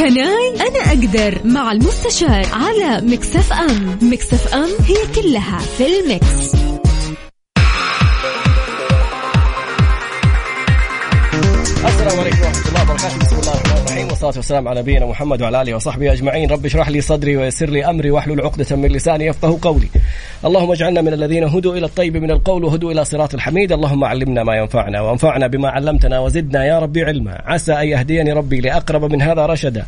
كناي أنا أقدر مع المستشار على مكسف أم مكسف أم هي كلها في المكس. والصلاة والسلام على نبينا محمد وعلى آله وصحبه أجمعين. رب اشرح لي صدري ويسر لي أمري واحلل عقدة من لساني يفقه قولي. اللهم اجعلنا من الذين هدوا إلى الطيب من القول وهدوا إلى صراط الحميد. اللهم علمنا ما ينفعنا وأنفعنا بما علمتنا وزدنا يا ربي علما. عسى أن يهديني ربي لأقرب من هذا رشدا.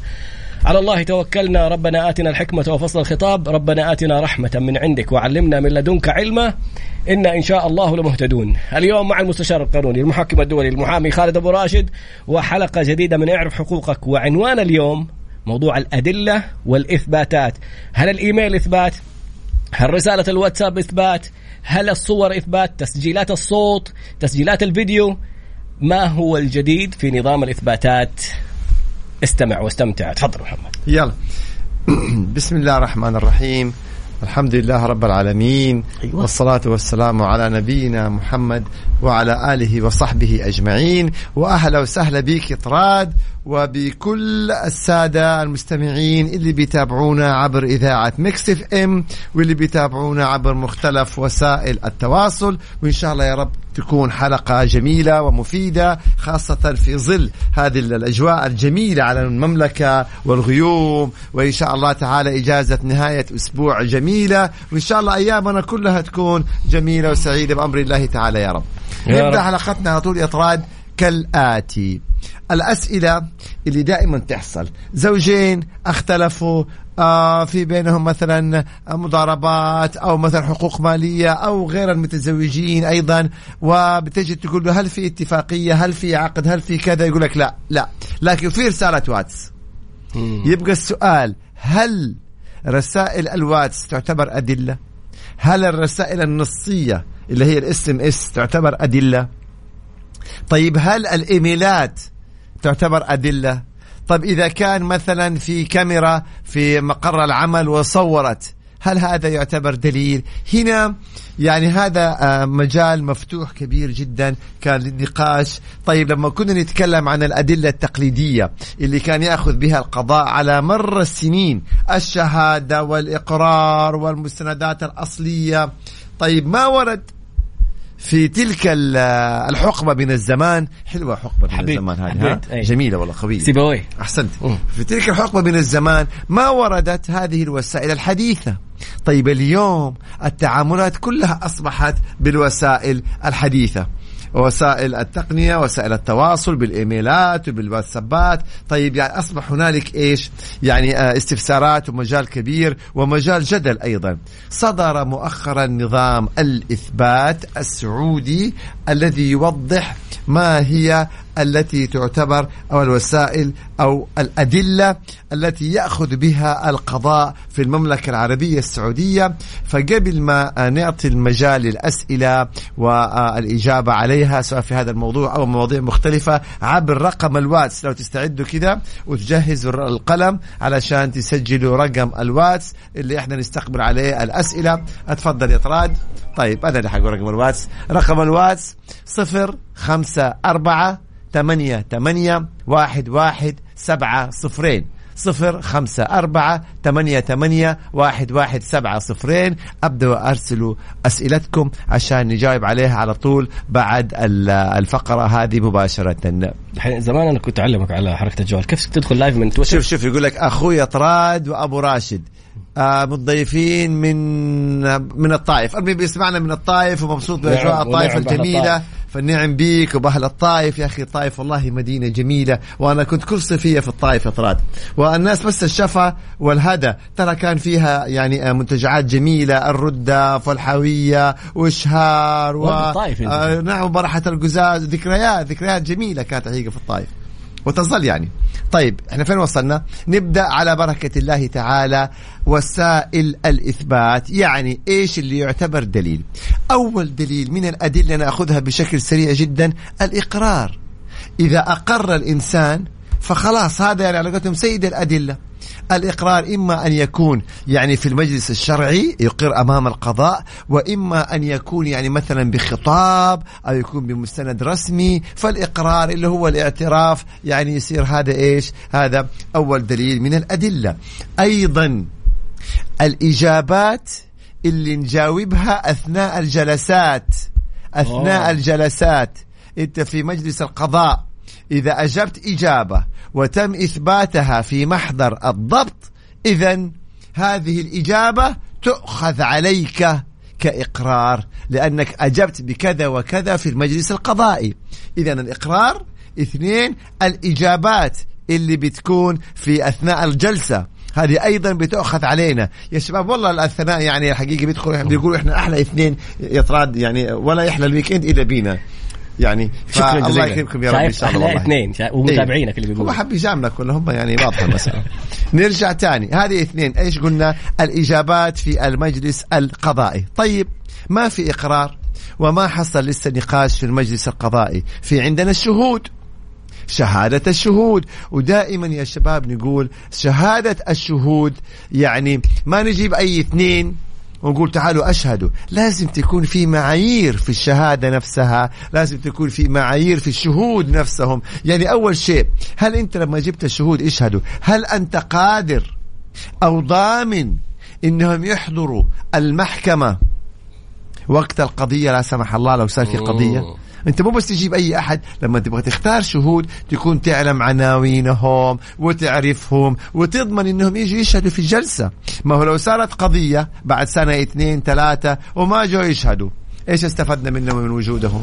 على الله توكلنا. ربنا آتنا الحكمة وفصل الخطاب. ربنا آتنا رحمة من عندك وعلمنا من لدنك علما. إنا إن شاء الله لمهتدون. اليوم مع المستشار القانوني المحكم الدولي المحامي خالد أبو راشد وحلقة جديدة من اعرف حقوقك. وعنوان اليوم موضوع الأدلة والإثباتات. هل الإيميل إثبات؟ هل رسالة الواتساب إثبات؟ هل الصور إثبات؟ تسجيلات الصوت؟ تسجيلات الفيديو؟ ما هو الجديد في نظام الإثباتات؟ استمع واستمتع. تفضل محمد. يلا. بسم الله الرحمن الرحيم. الحمد لله رب العالمين. أيوة. والصلاة والسلام على نبينا محمد وعلى آله وصحبه أجمعين. وأهلا وسهلا بك طراد وبكل السادة المستمعين اللي بيتابعونا عبر إذاعة Mix FM واللي بيتابعونا عبر مختلف وسائل التواصل. وإن شاء الله يا رب تكون حلقة جميلة ومفيدة خاصة في ظل هذه الأجواء الجميلة على المملكة والغيوم. وإن شاء الله تعالى إجازة نهاية أسبوع جميلة. وإن شاء الله أيامنا كلها تكون جميلة وسعيدة بأمر الله تعالى يا رب. يا نبدأ رب. حلقتنا على طول إطراد كالآتي. الأسئلة اللي دائما تحصل. زوجين اختلفوا آه في بينهم مثلا مضاربات أو مثلا حقوق مالية أو غير المتزوجين أيضا. وبتجي تقول له هل في اتفاقية؟ هل في عقد؟ هل في كذا؟ يقول لك لا لا. لكن في رسالة واتس. يبقى السؤال هل رسائل الواتس تعتبر أدلة؟ هل الرسائل النصية اللي هي ال SMS تعتبر أدلة؟ طيب هل الإيميلات تعتبر أدلة. طيب إذا كان مثلا في كاميرا في مقر العمل وصورت هل هذا يعتبر دليل؟ هنا يعني هذا آه، مجال مفتوح كبير جدا كان للنقاش طيب لما كنا نتكلم عن الأدلة التقليدية اللي كان يأخذ بها القضاء على مر السنين الشهادة والإقرار والمستندات الأصلية طيب ما ورد؟ في تلك ال- الحقبة من الزمان. حلوة حقبة من حبيت- الزمان هذه ها؟ حبيت، أي. جميلة والله قوية. سيبويه أحسنت. مم. في تلك الحقبة من الزمان ما وردت هذه الوسائل الحديثة. طيب اليوم التعاملات كلها أصبحت بالوسائل الحديثة. وسائل التقنية وسائل التواصل بالإيميلات وبالواتسابات. طيب يعني أصبح هنالك إيش؟ يعني آه، استفسارات ومجال كبير ومجال جدل أيضا. صدر مؤخرا نظام الإثبات السعودي الذي يوضح ما هي التي تعتبر أو الوسائل أو الأدلة التي يأخذ بها القضاء في المملكة العربية السعودية. فقبل ما نعطي المجال للأسئلة والإجابة عليها سواء في هذا الموضوع أو مواضيع مختلفة عبر رقم الواتس لو تستعدوا كذا وتجهزوا القلم علشان تسجلوا رقم الواتس اللي إحنا نستقبل عليه الأسئلة. اتفضل يا طراد. طيب أنا اللي حقول رقم الواتس. رقم الواتس صفر خمسة أربعة ثمانية ثمانية واحد واحد سبعة صفرين. صفر خمسة أربعة ثمانية ثمانية واحد واحد سبعة صفرين. أبدأ أرسلوا أسئلتكم عشان نجاوب عليها على طول بعد ال- الفقرة هذه مباشرة. زمان أنا كنت أعلمك على حركة الجوال. كيف تدخل لايف من تويتر؟ شوف شوف يقول لك أخوي طراد وأبو راشد. متضيفين من من الطائف. اللي بيسمعنا من الطائف ومبسوط بأجواء نعم، الطائف الجميلة. فالنعم بيك وبأهل الطائف. يا أخي الطائف والله مدينة جميلة وأنا كنت كل صيفية في الطائف يا طراد. والناس بس الشفا والهدى. ترى كان فيها يعني آه، منتجعات جميلة الردة فالحاوية وشهار و... آه نعم برحة القزاز. ذكريات ذكريات جميلة كانت حقيقة في الطائف. وتظل يعني. طيب إحنا فين وصلنا؟ نبدأ على بركة الله تعالى. وسائل الإثبات. يعني إيش اللي يعتبر دليل؟ أول دليل من الأدلة نأخذها بشكل سريع جدا الإقرار. إذا أقر الإنسان فخلاص هذا يعني على قولتهم سيد الأدلة. الإقرار إما أن يكون يعني في المجلس الشرعي يقر أمام القضاء وإما أن يكون يعني مثلا بخطاب أو يكون بمستند رسمي فالإقرار اللي هو الاعتراف يعني يصير هذا إيش؟ هذا أول دليل من الأدلة. أيضا الإجابات اللي نجاوبها أثناء الجلسات. أثناء أوه. الجلسات. أنت في مجلس القضاء. إذا أجبت إجابة وتم إثباتها في محضر الضبط إذا هذه الإجابة تؤخذ عليك كإقرار لأنك أجبت بكذا وكذا في المجلس القضائي. إذا الإقرار اثنين الإجابات اللي بتكون في أثناء الجلسة. هذه أيضا بتاخذ علينا. يا شباب والله الثناء يعني الحقيقة بيدخلوا بيقولوا إحنا أحلى اثنين يطراد يعني ولا يحلى الويكند إلا بينا. يعني شكرا جزيلا. الله يكرمكم يا رب إن شاء الله. اثنين. ومتابعينك اللي بيقولوا. هو حب يجاملك كلهم يعني واضحة المسألة. نرجع ثاني هذه اثنين. إيش قلنا؟ الإجابات في المجلس القضائي. طيب ما في إقرار وما حصل لسه نقاش في المجلس القضائي. في عندنا الشهود. شهادة الشهود. ودائما يا شباب نقول شهادة الشهود يعني ما نجيب أي اثنين ونقول تعالوا أشهدوا. لازم تكون في معايير في الشهادة نفسها لازم تكون في معايير في الشهود نفسهم. يعني أول شيء هل أنت لما جبت الشهود يشهدوا هل أنت قادر أو ضامن إنهم يحضروا المحكمة وقت القضية؟ لا سمح الله لو صار في قضية انت مو بس تجيب اي احد لما تبغى تختار شهود تكون تعلم عناوينهم وتعرفهم وتضمن انهم يجوا يشهدوا في الجلسه ما هو لو صارت قضية بعد سنة اثنين ثلاثة وما جو يشهدوا إيش استفدنا منهم من وجودهم؟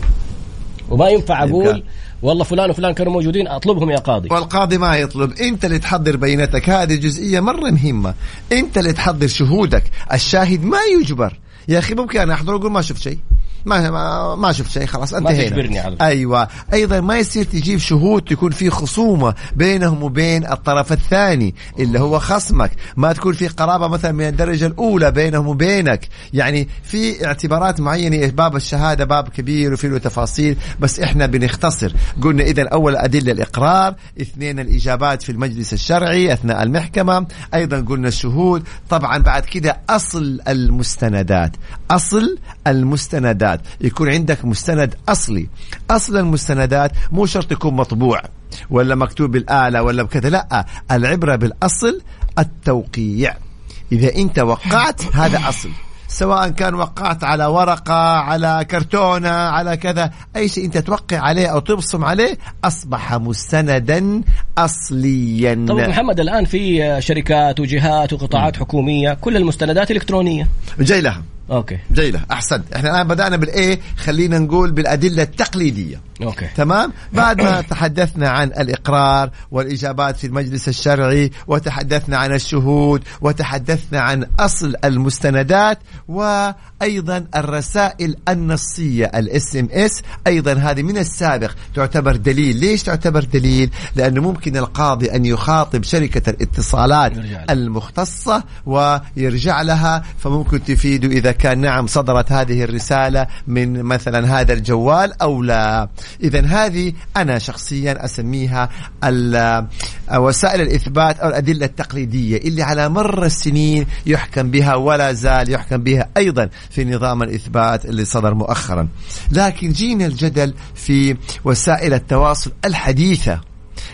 وما ينفع أقول والله فلان وفلان كانوا موجودين أطلبهم يا قاضي. والقاضي ما يطلب انت اللي تحضر بينتك هذه جزئية مرة مهمة. انت اللي تحضر شهودك الشاهد ما يجبر. يا أخي ممكن أنا أحضر وأقول ما شفت شيء. ما ما, ما شفت شيء خلاص انتهينا. ما تجبرني على أيوه. أيضا ما يصير تجيب شهود تكون في خصومة بينهم وبين الطرف الثاني اللي هو خصمك. ما تكون في قرابة مثلا من الدرجة الأولى بينهم وبينك. يعني في اعتبارات معينة باب الشهادة باب كبير وفي له تفاصيل بس إحنا بنختصر. قلنا اذا أول أدلة الإقرار اثنين الإجابات في المجلس الشرعي أثناء المحكمة. أيضا قلنا الشهود. طبعا بعد كده أصل المستندات. أصل المستندات. المستندات. يكون عندك مستند أصلي. أصل المستندات مو شرط يكون مطبوع ولا مكتوب بالآلة ولا بكذا لأ العبرة بالأصل التوقيع. إذا أنت وقعت هذا أصل. سواء كان وقعت على ورقة على كرتونة على كذا أي شيء أنت توقع عليه أو تبصم عليه أصبح مستندا أصليا. طب محمد الآن في شركات وجهات وقطاعات حكومية كل المستندات إلكترونية. جاي لها. Okay. جيدة احسنت إحنا الآن بدأنا بالإيه؟ خلينا نقول بالأدلة التقليدية. Okay. تمام؟ بعد ما تحدثنا عن الإقرار والإجابات في المجلس الشرعي وتحدثنا عن الشهود وتحدثنا عن أصل المستندات وأيضا الرسائل النصية ال SMS أيضا هذه من السابق تعتبر دليل. ليش تعتبر دليل؟ لأنه ممكن القاضي أن يخاطب شركة الاتصالات المختصة ويرجع لها فممكن تفيده إذا كان نعم صدرت هذه الرسالة من مثلا هذا الجوال أو لا. إذا هذه أنا شخصيا أسميها وسائل الإثبات أو الأدلة التقليدية اللي على مر السنين يحكم بها ولا زال يحكم بها. أيضا في نظام الإثبات اللي صدر مؤخرا. لكن جينا الجدل في وسائل التواصل الحديثة.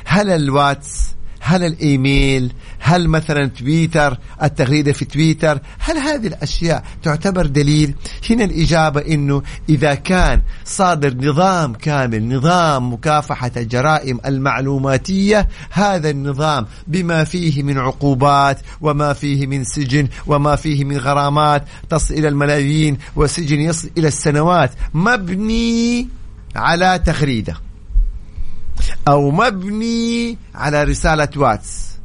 هل الواتس هل الإيميل هل مثلا تويتر التغريدة في تويتر هل هذه الأشياء تعتبر دليل؟ هنا الإجابة إنه إذا كان صادر نظام كامل نظام مكافحة الجرائم المعلوماتية هذا النظام بما فيه من عقوبات وما فيه من سجن وما فيه من غرامات تصل إلى الملايين وسجن يصل إلى السنوات مبني على تغريدة. أو مبني على رسالة واتس.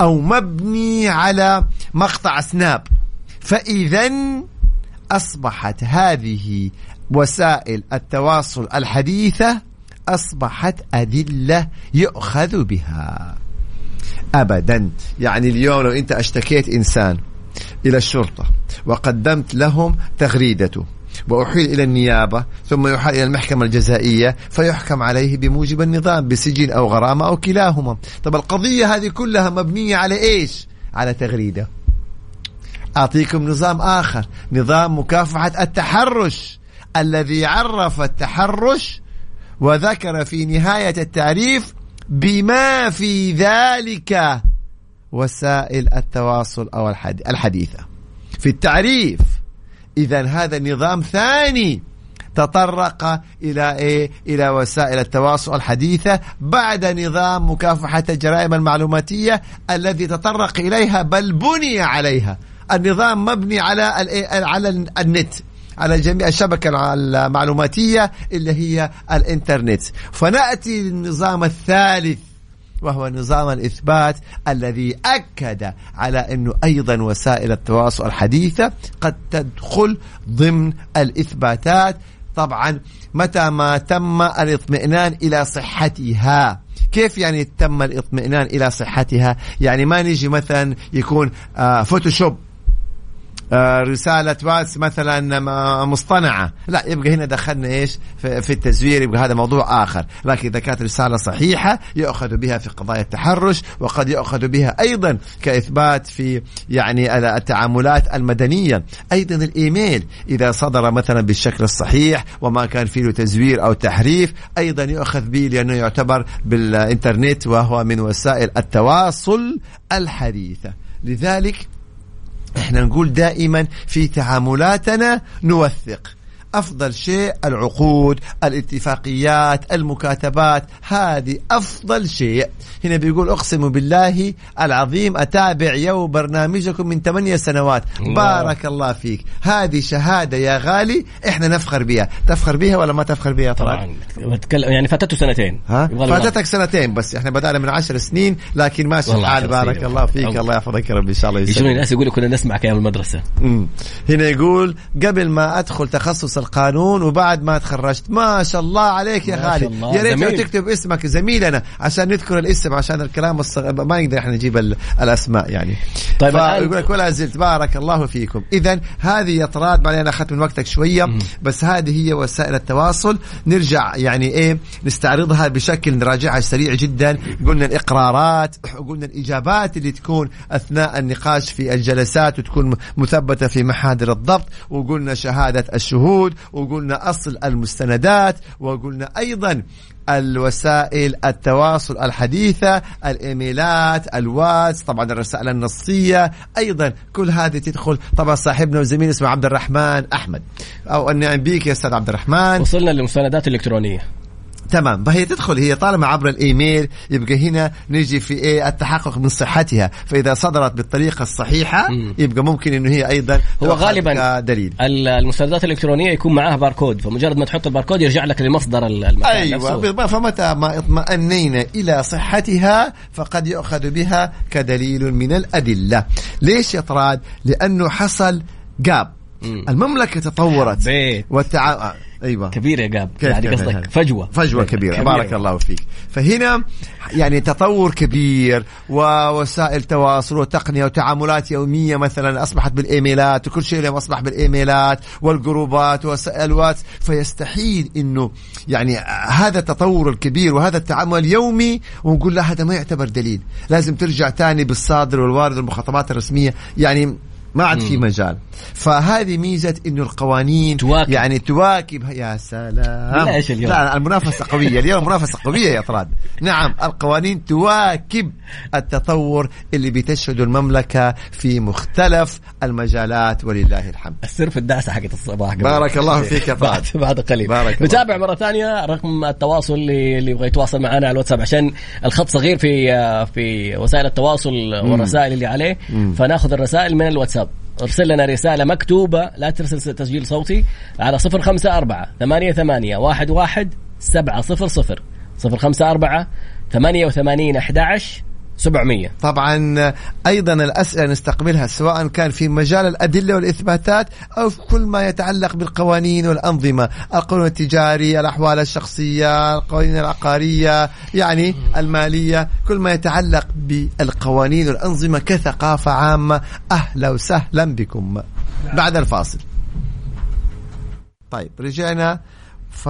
أو مبني على مقطع سناب. فإذا أصبحت هذه وسائل التواصل الحديثة أصبحت أدلة يؤخذ بها. أبدا. يعني اليوم لو أنت اشتكيت إنسان إلى الشرطة وقدمت لهم تغريدته وأحيل إلى النيابة ثم يحال إلى المحكمة الجزائية فيحكم عليه بموجب النظام بسجن أو غرامة أو كلاهما. طب القضية هذه كلها مبنية على إيش؟ على تغريدة. أعطيكم نظام آخر نظام مكافحة التحرش. الذي عرف التحرش وذكر في نهاية التعريف بما في ذلك وسائل التواصل أو الحديثة. في التعريف إذا هذا نظام ثاني تطرق إلى إيه؟ إلى وسائل التواصل الحديثة بعد نظام مكافحة الجرائم المعلوماتية الذي تطرق إليها بل بني عليها. النظام مبني على على النت على جميع الشبكة المعلوماتية اللي هي الإنترنت. فنأتي للنظام الثالث. وهو نظام الإثبات الذي أكد على أنه أيضا وسائل التواصل الحديثة قد تدخل ضمن الإثباتات. طبعا متى ما تم الاطمئنان إلى صحتها. كيف يعني تم الاطمئنان إلى صحتها؟ يعني ما نيجي مثلا يكون آه Photoshop. رسالة واتس مثلا مصطنعة. لا يبقى هنا دخلنا إيش؟ في التزوير يبقى هذا موضوع آخر. لكن إذا كانت رسالة صحيحة يؤخذ بها في قضايا التحرش وقد يؤخذ بها أيضا كإثبات في يعني التعاملات المدنية. أيضا الإيميل إذا صدر مثلا بالشكل الصحيح وما كان فيه تزوير أو تحريف أيضا يؤخذ به لأنه يعتبر بالإنترنت وهو من وسائل التواصل الحديثة. لذلك إحنا نقول دائما في تعاملاتنا نوثق. أفضل شيء العقود الاتفاقيات المكاتبات هذه أفضل شيء. هنا بيقول أقسم بالله العظيم أتابع يو برنامجكم من ثمانية سنوات. الله. بارك الله فيك. هذه شهادة يا غالي إحنا نفخر بها تفخر بها ولا ما تفخر بها طبعا. يعني فاتته سنتين. ها؟ فاتتك سنتين بس. إحنا بدأنا من عشر سنين لكن ماشي الحال بارك الله فيك. الله. يحفظك يا رب إن شاء الله يجون الناس يقولوا كنا نسمعك أيام المدرسة. هنا يقول قبل ما أدخل تخصص القانون وبعد ما تخرجت. ما شاء الله عليك يا خالد. يا ريت تكتب اسمك زميلنا عشان نذكر الاسم عشان الكلام الصغ... ما نقدر إحنا نجيب الأسماء يعني. طيب يقول لك ولا زلت بارك الله فيكم. اذا هذه اطراد بعدين أخذت من وقتك شوية بس هذه هي وسائل التواصل. نرجع يعني إيه نستعرضها بشكل نراجعها سريع جدا. قلنا الإقرارات قلنا الإجابات اللي تكون أثناء النقاش في الجلسات وتكون مثبتة في محاضر الضبط. وقلنا شهادة الشهود. وقلنا أصل المستندات وقلنا أيضا الوسائل التواصل الحديثة الإيميلات الواتس طبعا الرسائل النصية أيضا كل هذه تدخل. طبعا صاحبنا وزميل اسمه عبد الرحمن أحمد. أو النعم بيك يا أستاذ عبد الرحمن. وصلنا للمستندات الإلكترونية. تمام. فهي تدخل هي طالما عبر الإيميل يبقى هنا نيجي في إيه؟ التحقق من صحتها. فإذا صدرت بالطريقة الصحيحة يبقى ممكن إنه هي أيضا هو غالبا دليل. المستندات الإلكترونية يكون معها باركود. فمجرد ما تحط الباركود يرجع لك لمصدر المكان أيوه. نفسه. فمتى ما اطمأنينا إلى صحتها فقد يؤخذ بها كدليل من الأدلة. ليش يا طراد؟ لأنه حصل جاب المملكة تطورت. والتع... أيوه. كبيرة يا قاب. يعني قصدك فجوة. فجوة كبيرة, كبيرة. بارك الله فيك. فهنا يعني تطور كبير ووسائل تواصل وتقنية وتعاملات يومية مثلا أصبحت بالإيميلات وكل شيء اليوم أصبح بالإيميلات والجروبات ووسائل الواتس فيستحيل إنه يعني هذا التطور الكبير وهذا التعامل اليومي ونقول لا هذا ما يعتبر دليل. لازم ترجع تاني بالصادر والوارد والمخاطبات الرسمية. يعني ما عاد في مجال. فهذه ميزة انه القوانين تواكب. يعني تواكب. يا سلام. لا اليوم؟ لا المنافسة قوية. اليوم منافسة قوية يا طراد. نعم القوانين تواكب التطور اللي بتشهده المملكة في مختلف المجالات. ولله الحمد. السر في الدعسة حقت الصباح بارك الله فيك يا طراد. بعد قليل. بارك نتابع مرة ثانية رقم التواصل اللي يبغى يتواصل معنا على الواتساب عشان الخط صغير في في وسائل التواصل والرسائل اللي عليه. فناخذ الرسائل من الواتساب. ارسل لنا رسالة مكتوبة لا ترسل تسجيل صوتي على صفر خمسة أربعة ثمانية ثمانية واحد واحد سبعة صفر صفر. صفر خمسة أربعة ثمانية وثمانين أحد عشر 700 طبعا أيضا الأسئلة نستقبلها سواء كان في مجال الأدلة والإثباتات أو في كل ما يتعلق بالقوانين والأنظمة، القانون التجاري، الأحوال الشخصية، القوانين العقارية، يعني المالية، كل ما يتعلق بالقوانين والأنظمة كثقافة عامة. أهلا وسهلا بكم. بعد الفاصل. طيب رجعنا. ف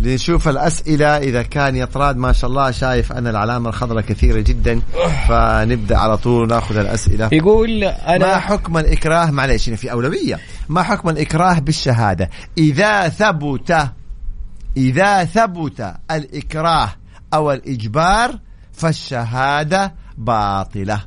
لنشوف الأسئلة. إذا كان يطراد ما شاء الله شايف أنا العلامة الخضراء كثيرة جدا فنبدأ على طول نأخذ الأسئلة. يقول ما أنا حكم الإكراه؟ هنا في أولوية. ما حكم الإكراه بالشهادة؟ إذا ثبت إذا ثبت الإكراه أو الإجبار فالشهادة باطلة.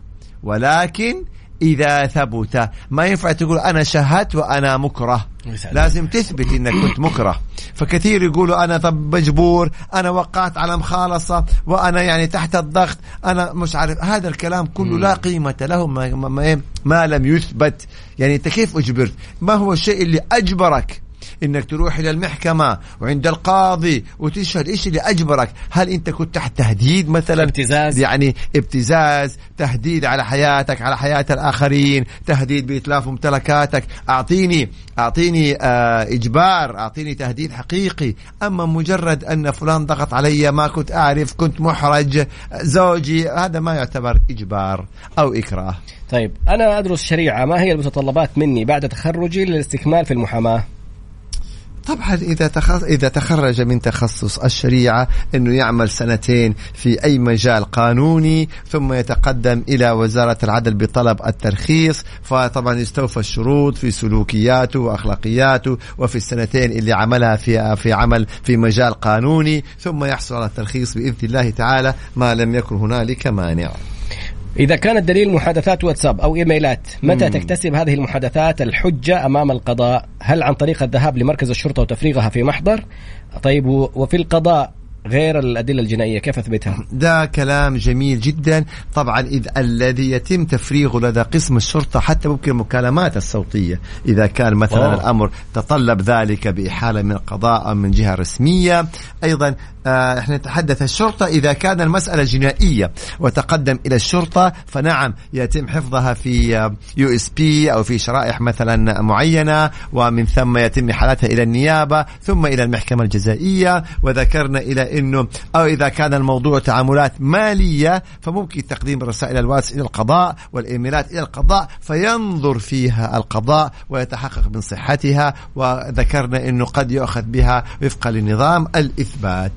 ولكن إذا ثبت. ما ينفع تقول أنا شهدت وأنا مكره. لازم تثبت إنك كنت مكره. فكثير يقولوا أنا طب مجبور أنا وقعت على مخالصة وأنا يعني تحت الضغط أنا مش عارف. هذا الكلام كله لا قيمة له ما, ما, ما, ما لم يثبت. يعني أنت كيف أجبرت؟ ما هو الشيء اللي أجبرك إنك تروح إلى المحكمة وعند القاضي وتشهد إيش اللي أجبرك؟ هل أنت كنت تحت تهديد مثلا؟ ابتزاز. يعني ابتزاز تهديد على حياتك على حياة الآخرين تهديد بإتلاف ممتلكاتك. أعطيني أعطيني آه إجبار أعطيني تهديد حقيقي. أما مجرد أن فلان ضغط علي ما كنت أعرف كنت محرج زوجي هذا ما يعتبر إجبار أو إكراه. طيب أنا أدرس شريعة ما هي المتطلبات مني بعد تخرجي للاستكمال في المحاماة؟ طبعا إذا تخص... إذا تخرج من تخصص الشريعة إنه يعمل سنتين في أي مجال قانوني ثم يتقدم إلى وزارة العدل بطلب الترخيص فطبعا يستوفى الشروط في سلوكياته وأخلاقياته وفي السنتين اللي عملها في في عمل في مجال قانوني ثم يحصل على الترخيص بإذن الله تعالى ما لم يكن هنالك مانع. إذا كان الدليل محادثات واتساب أو إيميلات متى تكتسب هذه المحادثات؟ الحجة أمام القضاء. هل عن طريق الذهاب لمركز الشرطة وتفريغها في محضر؟ طيب وفي القضاء غير الأدلة الجنائية كيف أثبتها؟ ده كلام جميل جدا. طبعا إذ الذي يتم تفريغه لدى قسم الشرطة حتى ممكن المكالمات الصوتية. إذا كان مثلا أوه. الأمر تطلب ذلك بإحالة من القضاء أو من جهة رسمية. أيضا آه إحنا نتحدث الشرطة. إذا كان المسألة جنائية وتقدم إلى الشرطة فنعم يتم حفظها في USB أو في شرائح مثلا معينة ومن ثم يتم إحالتها إلى النيابة ثم إلى المحكمة الجزائية. وذكرنا إلى أنه أو إذا كان الموضوع تعاملات مالية فممكن تقديم رسائل الواتس إلى القضاء والإيميلات إلى القضاء فينظر فيها القضاء ويتحقق من صحتها وذكرنا أنه قد يؤخذ بها وفقا لنظام الإثبات.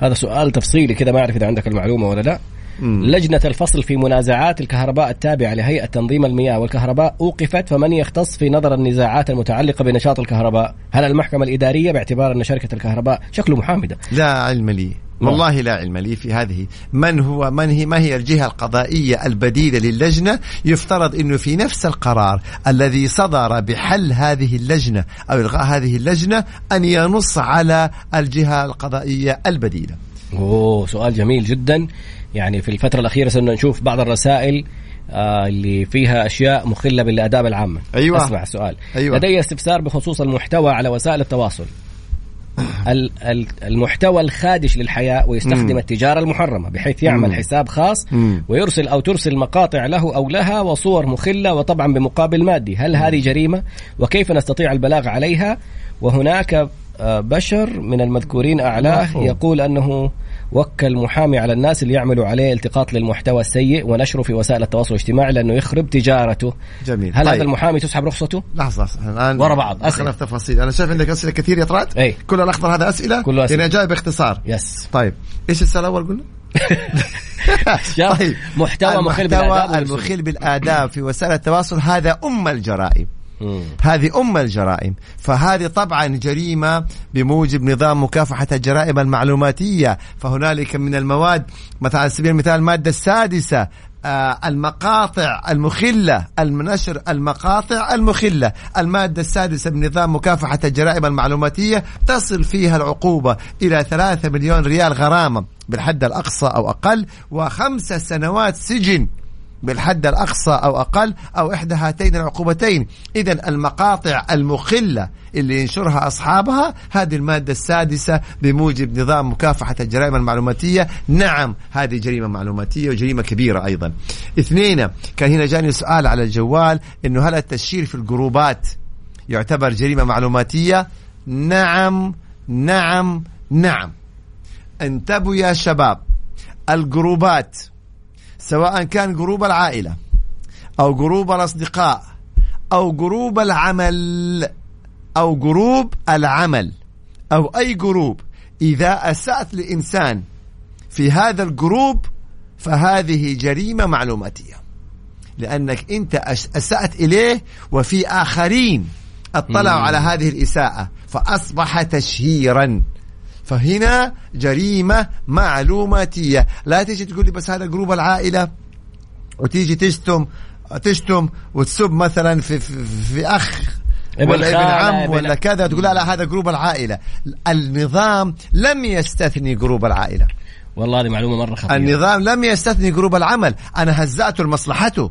هذا سؤال تفصيلي كذا ما أعرف إذا عندك المعلومة ولا لا. مم. لجنة الفصل في منازعات الكهرباء التابعة لهيئة تنظيم المياه والكهرباء أوقفت فمن يختص في نظر النزاعات المتعلقة بنشاط الكهرباء؟ هل المحكمة الإدارية باعتبار أن شركة الكهرباء شكله محامي ده لا علم لي. والله لا علم لي في هذه. من هو من هي ما هي الجهة القضائية البديلة للجنة؟ يفترض أنه في نفس القرار الذي صدر بحل هذه اللجنة أو إلغاء هذه اللجنة أن ينص على الجهة القضائية البديلة. أوه سؤال جميل جدا. يعني في الفترة الأخيرة صرنا نشوف بعض الرسائل آه اللي فيها أشياء مخلة بالآداب العامة أيوة. أسمع السؤال أيوة. لدي استفسار بخصوص المحتوى على وسائل التواصل ال- ال- المحتوى الخادش للحياة ويستخدم مم. التجارة المحرمة بحيث يعمل مم. حساب خاص مم. ويرسل أو ترسل مقاطع له أو لها وصور مخلة وطبعا بمقابل مادي هل هذه جريمة وكيف نستطيع البلاغ عليها وهناك آه، بشر من المذكورين أعلاه. يقول أنه وكل محامي على الناس اللي يعملوا عليه التقاط للمحتوى السيء ونشره في وسائل التواصل الاجتماعي لأنه يخرب تجارته جميل هل طيب. هذا المحامي تسحب رخصته؟ لحظة لحظة. الآن ورا بعض. أسئلة. في تفاصيل أنا شايف عندك أسئلة كثير يا طراد أي. كل الأخضر هذا أسئلة كله أسئلة. يعني جاي باختصار يس طيب إيش السؤال الأول قلنا؟ شاف محتوى مخل والسلوك. المخل بالآداب في وسائل التواصل هذا أم الجرائم مم. هذه أم الجرائم. فهذه طبعا جريمة بموجب نظام مكافحة الجرائم المعلوماتية. فهنالك من المواد مثلا على سبيل المثال المادة السادسة آه، المقاطع المخلة النشر المقاطع المخلة. المادة السادسة من نظام مكافحة الجرائم المعلوماتية تصل فيها العقوبة إلى ثلاثة مليون ريال غرامة بالحد الأقصى أو أقل وخمس سنوات سجن. بالحد الأقصى أو أقل أو إحدى هاتين العقوبتين. إذا المقاطع المخلة اللي ينشرها أصحابها هذه المادة السادسة بموجب نظام مكافحة الجرائم المعلوماتية. نعم هذه جريمة معلوماتية وجريمة كبيرة أيضا. اثنين كان هنا جاني سؤال على الجوال إنه هل التشهير في الجروبات يعتبر جريمة معلوماتية؟ نعم نعم نعم. انتبهوا يا شباب الجروبات سواء كان جروب العائلة أو جروب الأصدقاء أو جروب العمل أو جروب العمل أو أي جروب. إذا أسأت لإنسان في هذا الجروب فهذه جريمة معلوماتية. لأنك أنت أسأت إليه وفي آخرين اطلعوا على هذه الإساءة فأصبح تشهيرا. فهنا جريمة معلوماتية. لا تيجي تقول لي بس هذا جروب العائلة وتيجي تشتم تشتم وتسب مثلا في, في, في أخ ولا ابن عم ولا كذا تقول لا لا هذا جروب العائلة. النظام لم يستثني جروب العائلة. والله هذه معلومة مرة خطيرة. النظام لم يستثني جروب العمل. أنا هزأته لمصلحته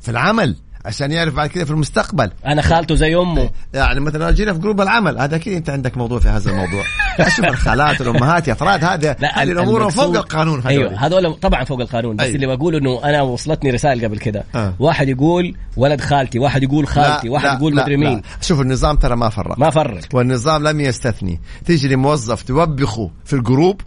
في العمل. عشان يعرف بعد كده في المستقبل. أنا خالته زي أمه. يعني مثلا جينا في جروب العمل هذا أكيد أنت عندك موضوع في هذا الموضوع. شوف الخالات والأمهات يا افراد هذا هذه الأمور فوق القانون هذول. أيوه هذول طبعا فوق القانون بس أيوه. اللي بقول إنه أنا وصلتني رسائل قبل كده. آه. واحد يقول ولد خالتي واحد يقول خالتي واحد يقول مدري مين. شوف النظام ترى ما فرق. ما فرق. والنظام لم يستثني. تيجي لموظف توبخه في الجروب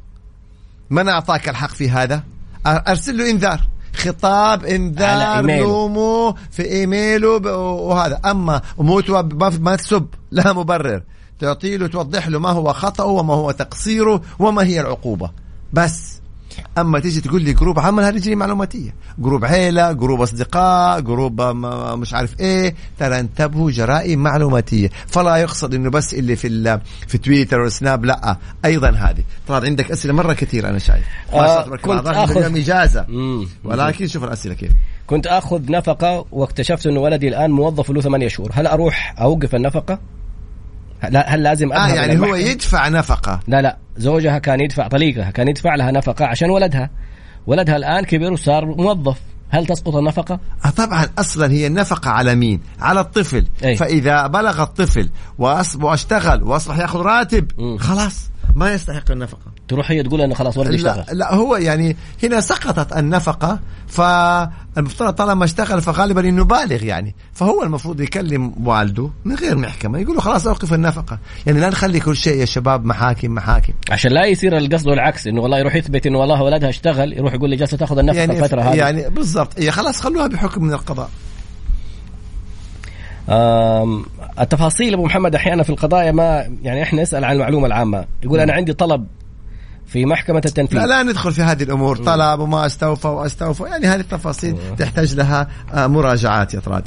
من أعطاك الحق في هذا؟ أرسل له إنذار. خطاب انذار لومه في إيميله وهذا. أما مو ما تسب لا مبرر. تعطي له توضح له ما هو خطأه وما هو تقصيره وما هي العقوبة. بس. أما تيجي تقول لي جروب عمل هذه جريمه معلوماتية. جروب عيلة جروب أصدقاء جروب مش عارف إيه. ترى انتبهوا جرائم معلوماتية. فلا يقصد إنه بس اللي في في تويتر والسناب لا. أيضا هذه. طبعا عندك أسئلة مرة كثير أنا شايف. آه كنت اخذ إجازة. ولكن شوف الأسئلة كيف. كنت آخذ نفقة واكتشفت إنه ولدي الآن موظف له ثمانية شهور. هل أروح أوقف النفقة؟ هل لازم آه يعني هو يدفع نفقة لا لا زوجها كان يدفع طليقها كان يدفع لها نفقة عشان ولدها ولدها الآن كبر وصار موظف هل تسقط النفقة؟ آه طبعا أصلا هي النفقة على مين؟ على الطفل أي. فإذا بلغ الطفل واشتغل وأصبح يأخذ راتب م. خلاص ما يستحق النفقة. تروح هي تقول انه خلاص ولدي اشتغل. لا هو يعني هنا سقطت النفقة فالمفترض طالما اشتغل فغالبا إنه بالغ يعني. فهو المفروض يكلم والده من غير محكمة يقول له خلاص أوقف النفقة. يعني لا نخلي كل شيء يا شباب محاكم محاكم. عشان لا يصير القصد العكس إنه والله يروح يثبت إنه والله ولدها اشتغل يروح يقول لي جالسه تأخذ النفقة يعني الفترة هذه. يعني بالضبط. هي خلاص خلوها بحكم من القضاء. التفاصيل أبو محمد أحيانا في القضايا ما يعني إحنا نسأل عن المعلومة العامة. يقول أنا عندي طلب في محكمة التنفيذ. لا لا ندخل في هذه الأمور. طلب وما استوفى وأستوفى. يعني هذه التفاصيل تحتاج لها آه، مراجعات يا طراد.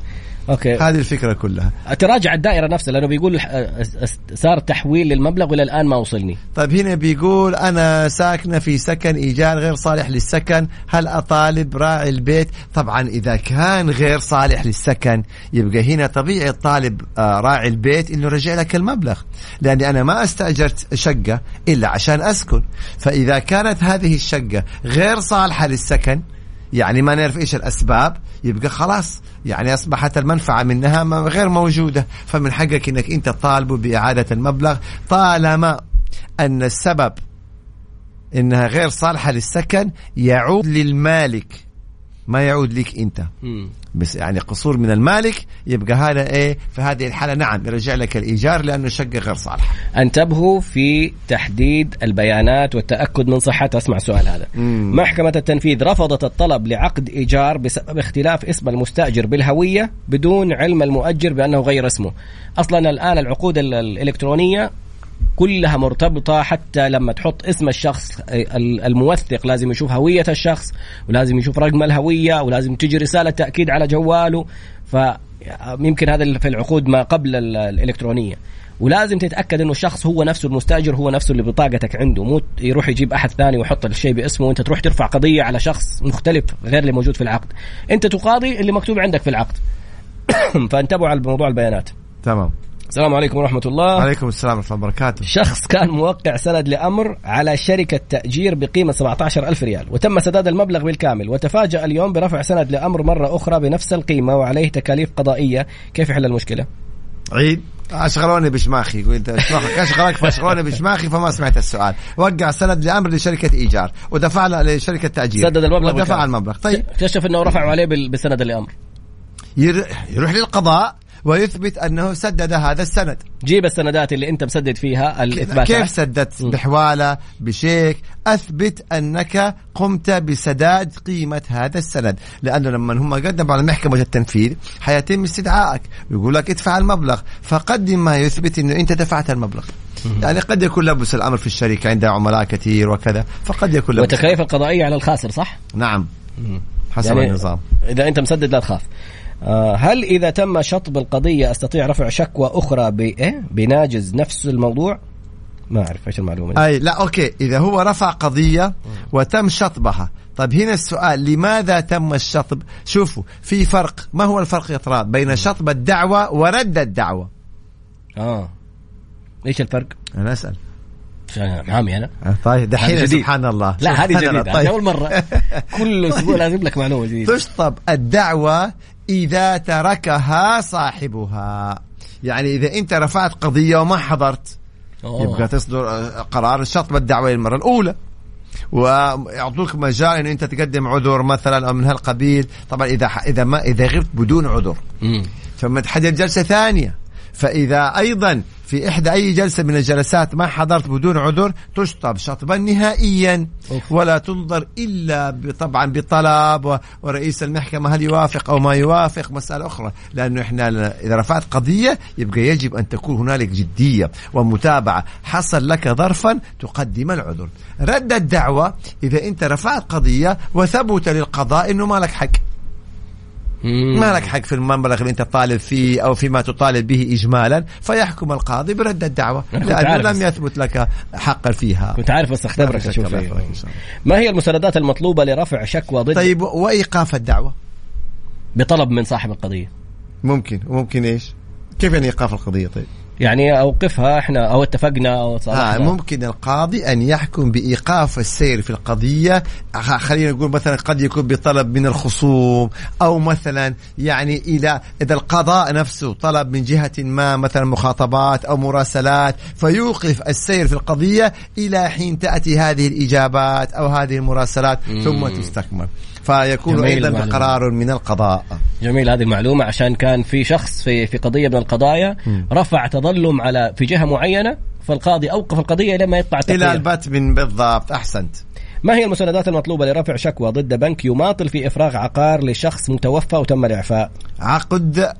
أوكي. هذه الفكرة كلها. تراجع الدائرة نفسها لأنه بيقول صار تحويل للمبلغ وإلى الآن ما وصلني. طيب هنا بيقول أنا ساكنة في سكن ايجار غير صالح للسكن. هل أطالب راعي البيت؟ طبعا إذا كان غير صالح للسكن يبقى هنا طبيعي الطالب آه، راعي البيت إنه رجع لك المبلغ. لأني أنا ما أستأجرت شقة إلا عشان أسكن. فإذا كانت هذه الشقة غير صالحة للسكن يعني ما نعرف إيش الأسباب يبقى خلاص يعني أصبحت المنفعة منها غير موجودة. فمن حقك إنك أنت تطالبه بإعادة المبلغ طالما أن السبب إنها غير صالحة للسكن يعود للمالك. ما يعود لك انت. بس يعني قصور من المالك يبقى هذا إيه في هذه الحالة. نعم يرجع لك الإيجار لأنه شقه غير صالحه انتبهوا في تحديد البيانات والتأكد من صحتها أسمع السؤال هذا. مم. محكمة التنفيذ رفضت الطلب لعقد إيجار بسبب اختلاف اسم المستأجر بالهوية بدون علم المؤجر بأنه غير اسمه. أصلا الآن العقود الإلكترونية كلها مرتبطة حتى لما تحط اسم الشخص الموثق لازم يشوف هوية الشخص ولازم يشوف رقم الهوية ولازم تجي رسالة تأكيد على جواله. فيمكن هذا في العقود ما قبل الإلكترونية. ولازم تتأكد إنه الشخص هو نفسه المستاجر هو نفسه اللي بطاقتك عنده. مو يروح يجيب أحد ثاني ويحط الشيء باسمه وأنت تروح ترفع قضية على شخص مختلف غير اللي موجود في العقد. أنت تقاضي اللي مكتوب عندك في العقد. فانتبهوا على موضوع البيانات. تمام. السلام عليكم ورحمة الله. وعليكم السلام ورحمة الله وبركاته. شخص كان موقع سند لأمر على شركة تأجير بقيمة 17 ألف ريال وتم سداد المبلغ بالكامل وتفاجأ اليوم برفع سند لأمر مرة أخرى بنفس القيمة وعليه تكاليف قضائية. كيف يحل المشكلة؟ عيد. أشغلوني بشماخي قلت أشغلك فأشغلوني بشماخي فما سمعت السؤال. وقع سند لأمر لشركة إيجار ودفع لشركة تأجير. سدد المبلغ ودفع المبلغ. طيب. اكتشف إنه رفعوا عليه بسند الامر يروح للقضاء ويثبت أنه سدد هذا السند. جيب السندات اللي أنت مسدد فيها الإثبات. كيف سددت؟ بحواله بشيك. أثبت أنك قمت بسداد قيمة هذا السند. لأنه لما هم قدموا على محكمه التنفيذ حيتم استدعائك. ويقول لك ادفع المبلغ. فقدم ما يثبت إنه أنت دفعت المبلغ. يعني قد يكون لبس الأمر في الشركة عندها عملاء كثير وكذا فقد يكون لبس. والتكاليف القضائية على الخاسر صح؟ نعم. حسب يعني النظام. إذا أنت مسدد لا تخاف. آه، هل إذا تم شطب القضية أستطيع رفع شكوى أخرى بايه بناجز نفس الموضوع؟ ما أعرف إيش المعلومة دي. أي لا أوكي. إذا هو رفع قضية وتم شطبها. طيب هنا السؤال لماذا تم الشطب؟ شوفوا في فرق. ما هو الفرق يا طراد بين شطب الدعوة ورد الدعوة. آه. إيش الفرق؟ أنا أسأل. محامي أنا آه، طيب دحين سبحان الله. لا هذه جديدة. طيب. أول مرة. كل أسبوع لازم لك معلومة جديدة. تشطب الدعوة إذا تركها صاحبها. يعني إذا أنت رفعت قضية وما حضرت أوه. يبقى تصدر آه، قرار شطب الدعوة للمرة الأولى. ويعطوك مجال إن أنت تقدم عذر مثلا أو من هالقبيل. طبعا إذا إذا ما إذا غبت بدون عذر. ثم تحدد جلسة ثانية. فإذا أيضا في إحدى أي جلسة من الجلسات ما حضرت بدون عذر تشطب شطبا نهائيا. ولا تنظر إلا طبعا بطلب ورئيس المحكمة هل يوافق أو ما يوافق. مسألة أخرى لأنه إحنا إذا رفعت قضية يبقى يجب أن تكون هنالك جدية ومتابعة. حصل لك ظرفا تقدم العذر. رد الدعوة إذا أنت رفعت قضية وثبت للقضاء أنه ما لك حق. ما لك حق في المبلغ اللي أنت طالب فيه أو فيما تطالب به اجمالا فيحكم القاضي برد الدعوة لأنه لم يثبت لك حقا فيها. كنت عارف بس أختبرك أشوف ما هي المساندات المطلوبة لرفع شكوى ضد طيب وإيقاف الدعوة؟ بطلب من صاحب القضية. ممكن وممكن إيش؟ كيف يعني إيقاف القضية طيب؟ يعني أوقفها إحنا أو اتفقنا أو آه ممكن القاضي أن يحكم بإيقاف السير في القضية. خلينا نقول مثلا قد يكون بطلب من الخصوم أو مثلا يعني إلى إذا القضاء نفسه طلب من جهة ما مثلا مخاطبات أو مراسلات فيوقف السير في القضية إلى حين تأتي هذه الإجابات أو هذه المراسلات ثم تستكمل. فيكون أيضا بقرار من القضاء. جميل هذه المعلومة عشان كان في شخص في في قضية من القضايا رفع تظلم على في جهة معينة فالقاضي أوقف القضية لما يطلع إلى البت من بالضبط أحسنت. ما هي المساندات المطلوبة لرفع شكوى ضد بنك يماطل في إفراغ عقار لشخص متوفى وتم الإعفاء؟ عقد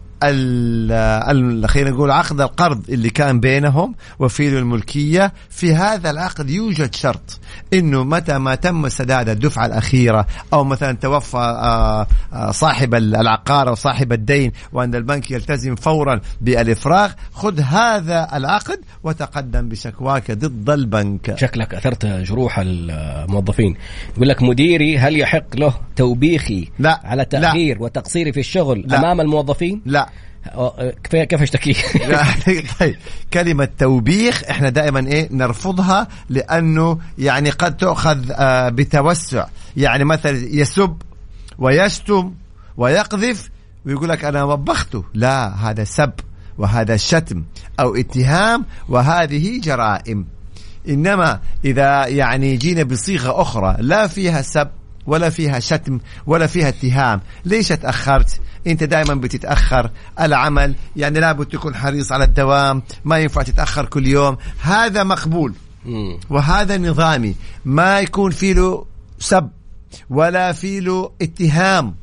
خلينا نقول عقد القرض اللي كان بينهم وفيل الملكية. في هذا العقد يوجد شرط إنه متى ما تم سداد الدفعة الأخيرة أو مثلا توفى آه، آه، صاحب العقار أو صاحب الدين وأن البنك يلتزم فورا بالإفراغ خذ هذا العقد وتقدم بشكواك ضد البنك. شكلك أثرت جروح الموظفين. يقول لك مديري هل يحق له توبيخي لا على تأخير لا. وتقصيري في الشغل لا. أمام الموظفين؟ لا. كيف اشتكي؟ طيب. كلمة توبيخ إحنا دائما إيه نرفضها لأنه يعني قد تؤخذ آه، بتوسع. يعني مثلا يسب ويشتم ويقذف ويقول لك أنا وبخته لا هذا سب وهذا شتم أو اتهام وهذه جرائم. إنما إذا يعني جينا بصيغة أخرى لا فيها سب ولا فيها شتم ولا فيها اتهام. ليش تأخرت؟ أنت دائما بتتأخر. العمل يعني لابد تكون حريص على الدوام. ما ينفع تتأخر كل يوم. هذا مقبول. وهذا نظامي. ما يكون في له سب ولا في له اتهام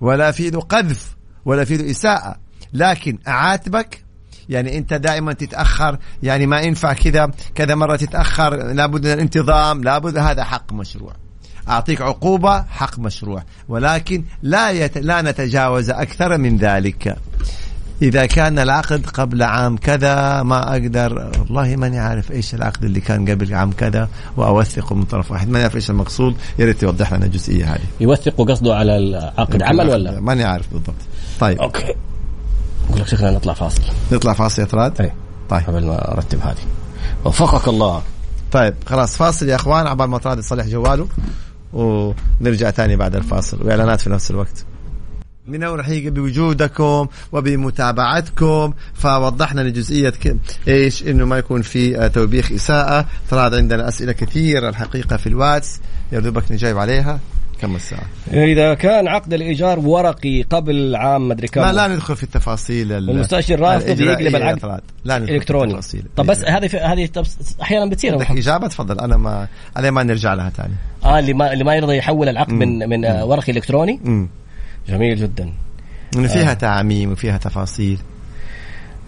ولا في له قذف ولا في له إساءة. لكن أعاتبك. يعني أنت دائما تتأخر. يعني ما ينفع كذا. كذا مرة تتأخر. لابد من الانتظام. لابد. هذا حق مشروع. أعطيك عقوبة حق مشروع. ولكن لا يت... لا نتجاوز أكثر من ذلك. إذا كان العقد قبل عام كذا ما أقدر والله ماني عارف إيش العقد اللي كان قبل عام كذا وأوثقه من طرف واحد. ماني عارف إيش المقصود. يا ريت توضح لنا الجزئية هذه. يوثق قصده على العقد عمل ولا؟ ماني عارف بالضبط. طيب. أوكي. أقول لك شكلنا نطلع فاصل. نطلع فاصل يا طراد أي طيب. قبل ما أرتب هذه. وفقك الله. طيب خلاص فاصل يا إخوان. عبال ما طراد يصلح جواله. ونرجع ثاني بعد الفاصل. وإعلانات في نفس الوقت. من رحيق بوجودكم وبمتابعتكم فوضحنا لجزئية إيش؟ إنه ما يكون في توبيخ إساءة. طلعت عندنا أسئلة كثيرة الحقيقة في الواتس. يا دوبك نجاوب عليها. كم الساعة؟ إذا كان عقد الإيجار ورقي قبل عام مدري كم. ما لا ندخل في التفاصيل ال- المستاجر رافض يقلب العقد. لا ندخل إلكتروني. التفاصيل. طب بس الإجرائية. هذه هذه طب أحيانا بتصير. إجابة؟ تفضل. أنا ما عليه ما نرجع لها ثاني آه اللي ما اللي ما يرضى يحول العقد من من آه، ورقي إلكتروني؟ امم جميل جدا. انه فيها آه. تعميم وفيها تفاصيل.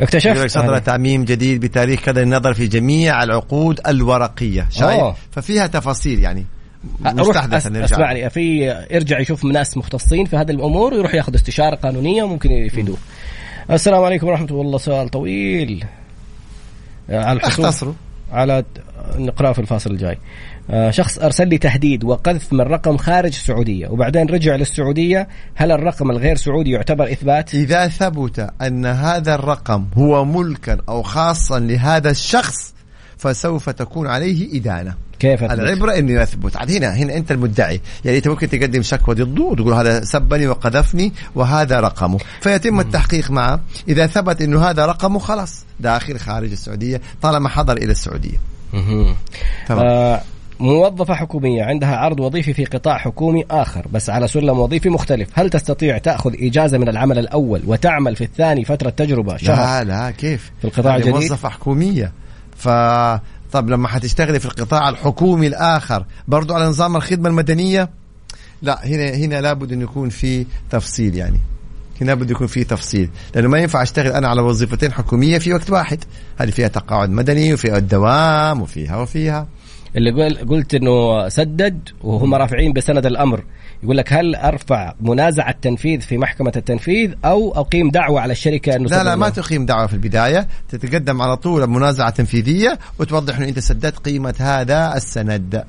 اكتشفت. صدر هذه. تعميم جديد بتاريخ كذا للنظر في جميع العقود الورقية. شايف؟ أوه. ففيها تفاصيل يعني. أس- نرجع أسمعني. في ارجع يشوف ناس مختصين في هذه الأمور ويروح ياخذ استشارة قانونية وممكن يفيدوه. السلام عليكم ورحمة الله. سؤال طويل. آه، على اختصروا. على نقرأه في الفاصل الجاي. آه، شخص أرسل لي تهديد وقذف من رقم خارج السعودية. وبعدين رجع للسعودية. هل الرقم الغير سعودي يعتبر إثبات؟ إذا ثبت أن هذا الرقم هو ملكا أو خاصا لهذا الشخص فسوف تكون عليه إدانة. كيف أثبت؟ العبرة انه يثبت عاد هنا هنا أنت المدعي. يعني أنت ممكن تقدم شكوى ضده وتقول هذا سبني وقذفني وهذا رقمه. فيتم التحقيق معه. إذا ثبت إنه هذا رقمه خلاص. داخل خارج السعودية طالما حضر إلى السعودية. مهم. تمام. آه موظفة حكومية عندها عرض وظيفي في قطاع حكومي آخر بس على سلم وظيفي مختلف. هل تستطيع تأخذ إجازة من العمل الأول وتعمل في الثاني فترة تجربة شهر؟ لا لا كيف؟ في القطاع هذه الجديد؟ موظفة حكومية. ف طب لما حتشتغلي في القطاع الحكومي الآخر برضو على نظام الخدمة المدنية؟ لا هنا هنا لابد أن يكون في تفصيل يعني. هنا لابد يكون في تفصيل. لأنه ما ينفع أشتغل أنا على وظيفتين حكومية في وقت واحد. هذه فيها تقاعد مدني وفيها الدوام وفيها وفيها. اللي قل قلت إنه سدد وهم رافعين بسند الأمر. يقول لك هل أرفع منازعة تنفيذ في محكمة التنفيذ أو أقيم دعوة على الشركة إنه لا لا ما؟ تقيم دعوة في البداية تتقدم على طول منازعة تنفيذية وتوضح أنه أنت سددت قيمة هذا السند.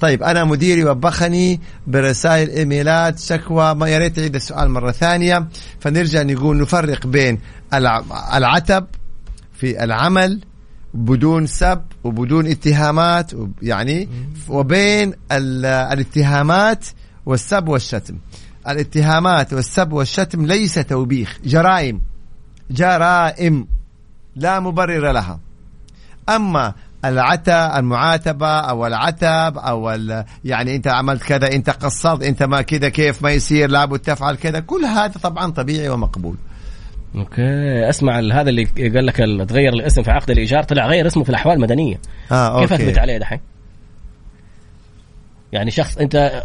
طيب أنا مديري وبخني برسائل إيميلات شكوى ما يا ريت تعيد السؤال مرة ثانية. فنرجع نقول نفرق بين الع- العتب في العمل بدون سب وبدون اتهامات يعني وبين ال- الاتهامات والسب والشتم. الاتهامات والسب والشتم ليس توبيخ جرائم. جرائم. لا مبرر لها. أما العتا المعاتبة أو العتب أو ال- يعني أنت عملت كذا أنت قصرت أنت ما كذا كيف ما يصير لابد تفعل كذا. كل هذا طبعا طبيعي ومقبول. okay أسمع هذا اللي قال لك تغير الاسم في عقد الإيجار طلع غير اسمه في الأحوال المدنية. آه كيف okay. أثبت عليه دحين؟ يعني شخص أنت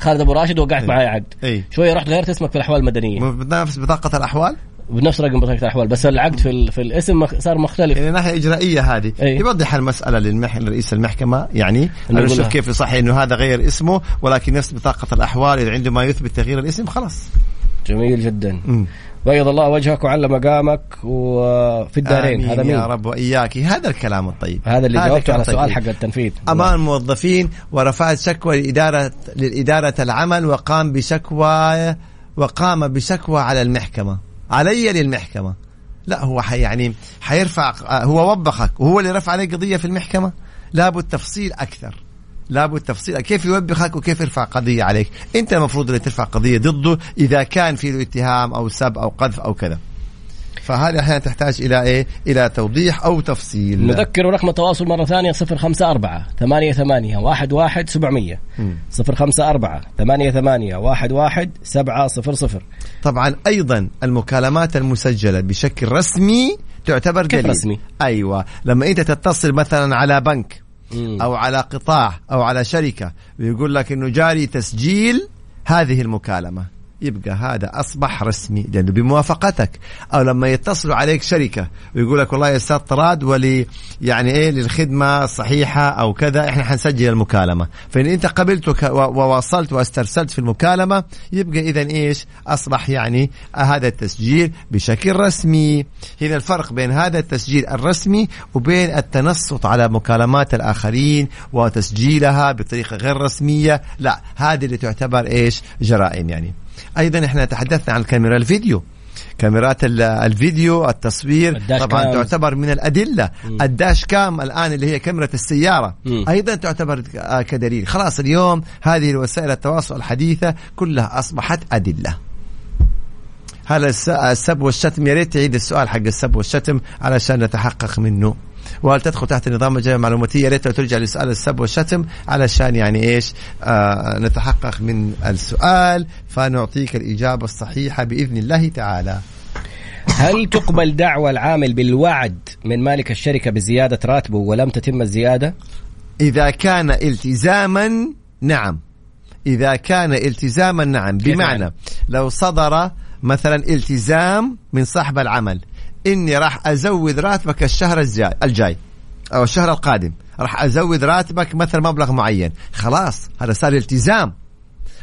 خالد أبو راشد وقعت معي عقد. اي شوية رحت غيرت اسمك في الأحوال المدنية. بنفس بطاقة الأحوال؟ بنفس رقم بطاقة الأحوال بس العقد في, ال- في الاسم صار مختلف. يعني ناحية إجرائية هذه. أي. يوضح المسألة للمح... لرئيس المحكمة يعني انه يقول شوف لها. كيف يصحي إنه هذا غير اسمه ولكن نفس بطاقة الأحوال اذا عنده ما يثبت تغيير الاسم خلاص. جميل جدا. بيض الله وجهك وعلى مقامك وفي الدارين. آمين هذا مين؟ يا رب وإياك. هذا الكلام الطيب. هذا اللي جاوبته على سؤال طيب. حق التنفيذ. أمام الموظفين ورفعت شكوى لإدارة لإدارة العمل وقام بشكوى وقام بشكوى على المحكمة. علي للمحكمة. لا هو حي يعني حيرفع هو وبخك. وهو اللي رفع عليه قضية في المحكمة؟ لابد تفصيل أكثر. لابد تفصيل. كيف يوبخك وكيف يرفع قضية عليك؟ أنت المفروض اللي ترفع قضية ضده إذا كان في له اتهام أو سب أو قذف أو كذا. فهذه أحيانا تحتاج إلى إيه؟ إلى توضيح أو تفصيل. نذكر رقم التواصل مرة ثانية صفر خمسة أربعة ثمانية ثمانية واحد واحد سبعمية. مم. صفر خمسة أربعة ثمانية ثمانية واحد واحد سبعة صفر صفر. طبعا أيضا المكالمات المسجلة بشكل رسمي تعتبر كيف دليل. رسمي؟ أيوه. لما أنت تتصل مثلا على بنك. أو على قطاع أو على شركة ويقول لك إنه جاري تسجيل هذه المكالمة. يبقى هذا أصبح رسمي لأنه بموافقتك. أو لما يتصلوا عليك شركة ويقول لك والله يا أستاذ طراد ولي يعني إيه للخدمة الصحيحه أو كذا إحنا حنسجل المكالمة. فإن أنت قبلت وواصلت واسترسلت في المكالمة يبقى اذا إيش؟ أصبح يعني هذا التسجيل بشكل رسمي. هنا الفرق بين هذا التسجيل الرسمي وبين التنصت على مكالمات الآخرين وتسجيلها بطريقة غير رسمية لا هذه اللي تعتبر إيش؟ جرائم يعني. أيضا إحنا تحدثنا عن الكاميرا الفيديو. كاميرات ال- الفيديو التصوير طبعا كام. تعتبر من الأدلة. الداش كام الآن اللي هي كاميرا السيارة. مم. أيضا تعتبر آه، كدليل. خلاص اليوم هذه الوسائل التواصل الحديثة كلها أصبحت أدلة. هل الس- السب والشتم. يا ريت تعيد السؤال حق السب والشتم علشان نتحقق منه. وهل تدخل تحت نظام الجريمه المعلوماتيه يا ريت ترجع لسؤال السب والشتم علشان يعني إيش؟ آه نتحقق من السؤال فنعطيك الإجابة الصحيحة بإذن الله تعالى. هل تقبل دعوى العامل بالوعد من مالك الشركة بزيادة راتبه ولم تتم الزيادة؟ إذا كان التزاما نعم. إذا كان التزاما نعم. بمعنى يعني؟ لو صدر مثلا التزام من صاحب العمل إني راح أزود راتبك الشهر الجاي الجاي أو الشهر القادم. راح أزود راتبك مثلا مبلغ معين. خلاص هذا صار التزام.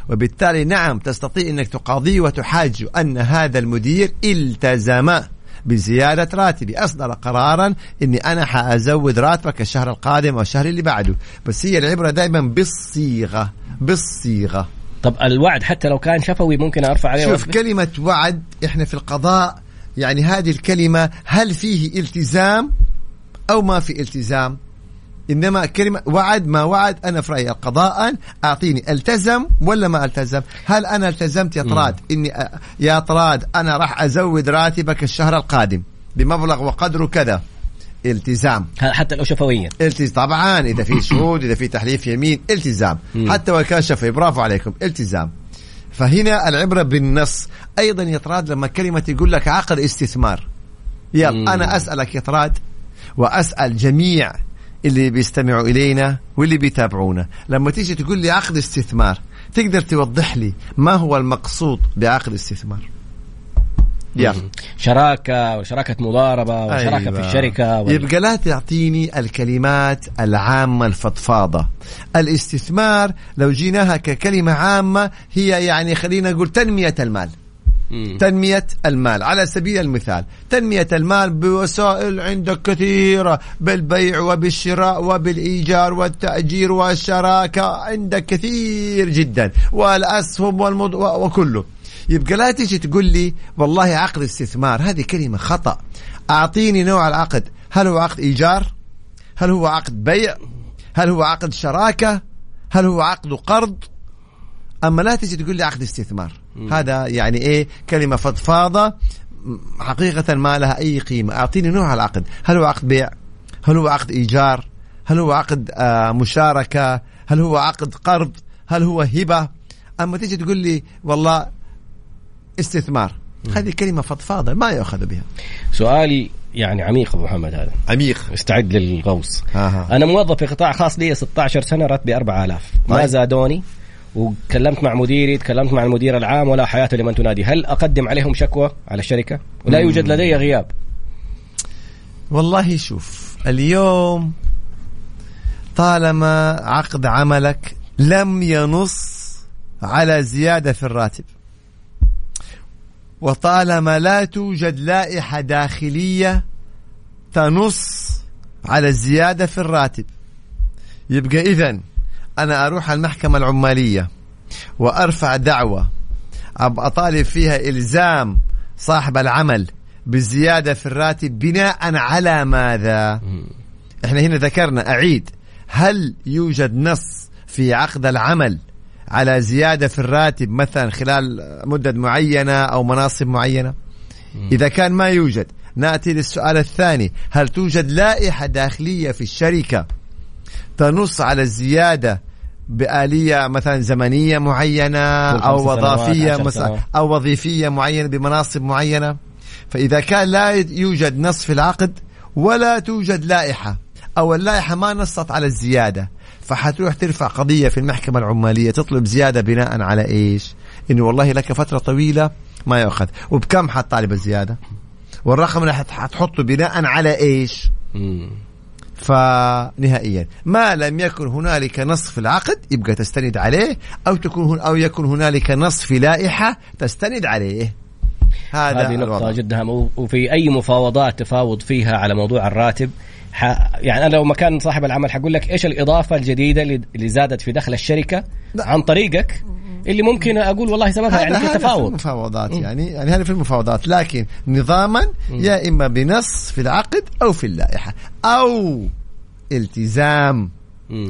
وبالتالي نعم تستطيع إنك تقاضيه وتحاج أن هذا المدير التزم بزيادة راتبي. أصدر قرارا أني أنا حأزود راتبك الشهر القادم أو الشهر اللي بعده. بس هي العبرة دائما بالصيغة بالصيغة. طب الوعد حتى لو كان شفوي ممكن أرفع عليه شوف وأثبت؟ كلمة وعد إحنا في القضاء يعني هذه الكلمة هل فيه التزام أو ما في التزام؟ إنما كلمة وعد ما وعد أنا في رأيي قضاء أعطيني ألتزم ولا ما ألتزم؟ هل أنا التزمت يا طراد؟ إني يا طراد أنا راح أزود راتبك الشهر القادم بمبلغ وقدره كذا. التزام. حتى لو شفويا. التزام. طبعا إذا في شهود إذا في تحليف يمين التزام. مم. حتى ولو كان شفهي برافو عليكم التزام. فهنا العبرة بالنص. أيضا يا طراد لما كلمة يقول لك عقد استثمار. يلا مم. أنا أسألك يا طراد وأسأل جميع اللي بيستمعوا إلينا واللي بيتابعونا. لما تيجي تقول لي عقد استثمار تقدر توضح لي ما هو المقصود بعقد استثمار؟ يلا شراكة وشراكة مضاربة وشراكة أيوة. في الشركة وال- يبقى لا تعطيني الكلمات العامة الفضفاضة. الاستثمار لو جيناها ككلمة عامة هي يعني خلينا نقول تنمية المال. مم. تنمية المال. على سبيل المثال تنمية المال بوسائل عندك كثيرة بالبيع وبالشراء وبالإيجار والتأجير والشراكة عندك كثير جدا. والأسهم والمض... وكله. يبقى لا تيجي تقول لي والله عقد استثمار هذه كلمة خطأ. أعطيني نوع العقد. هل هو عقد إيجار؟ هل هو عقد بيع؟ هل هو عقد شراكة؟ هل هو عقد قرض؟ أما لا تجي تقول لي عقد استثمار. هذا يعني إيه؟ كلمة فضفاضة. م- حقيقة ما لها أي قيمة. أعطيني نوع العقد. هل هو عقد بيع؟ هل هو عقد إيجار؟ هل هو عقد آه مشاركة؟ هل هو عقد قرض؟ هل هو هبة؟ أما تيجي تقول لي والله استثمار. هذه كلمة فضفاضه ما يؤخذ بها. سؤال يعني عميق أبو محمد هذا. عميق. استعد للغوص. آها. أنا موظف في قطاع خاص لي 16 سنة راتبي 4000 ما طيب. زادوني وكلمت مع مديري تكلمت مع المدير العام ولا حياة لمن تنادي. هل أقدم عليهم شكوى على الشركة؟ ولا يوجد لدي غياب. والله شوف اليوم طالما عقد عملك لم ينص على زيادة في الراتب وطالما لا توجد لائحة داخلية تنص على الزيادة في الراتب. يبقى إذن أنا أروح المحكمة العمالية وأرفع دعوة. أبقى أطالب فيها إلزام صاحب العمل بالزيادة في الراتب بناء على ماذا؟ إحنا هنا ذكرنا أعيد. هل يوجد نص في عقد العمل على زيادة في الراتب مثلا خلال مدة معينة أو مناصب معينة؟ إذا كان ما يوجد نأتي للسؤال الثاني. هل توجد لائحة داخلية في الشركة تنص على الزيادة بآلية مثلا زمنية معينة أو وظيفية. أو وظيفية معينة بمناصب معينة؟ فإذا كان لا يوجد نص في العقد ولا توجد لائحة. أو اللائحة ما نصت على الزيادة فحتروح ترفع قضية في المحكمة العمالية تطلب زيادة بناء على إيش؟ إنه والله لك فترة طويلة ما يأخذ وبكم حتطالب الزيادة؟ والرقم اللي حت- حتحطه بناء على مم. فنهائيا. ما لم يكن هنالك نص في العقد يبقى تستند عليه أو تكون هن أو يكون هنالك نص في لائحة تستند عليه. هذا هذه نقطة الوضع. جدا. وفي أي مفاوضات تفاوض فيها على موضوع الراتب؟ ح... يعني أنا لو مكان صاحب العمل حقول لك إيش الإضافة الجديدة اللي زادت في دخل الشركة لا. عن طريقك؟ اللي ممكن أقول والله سببها يعني في هذا في تفاوض المفاوضات يعني يعني هذا في المفاوضات لكن نظاما يا إما بنص في العقد أو في اللائحة أو التزام.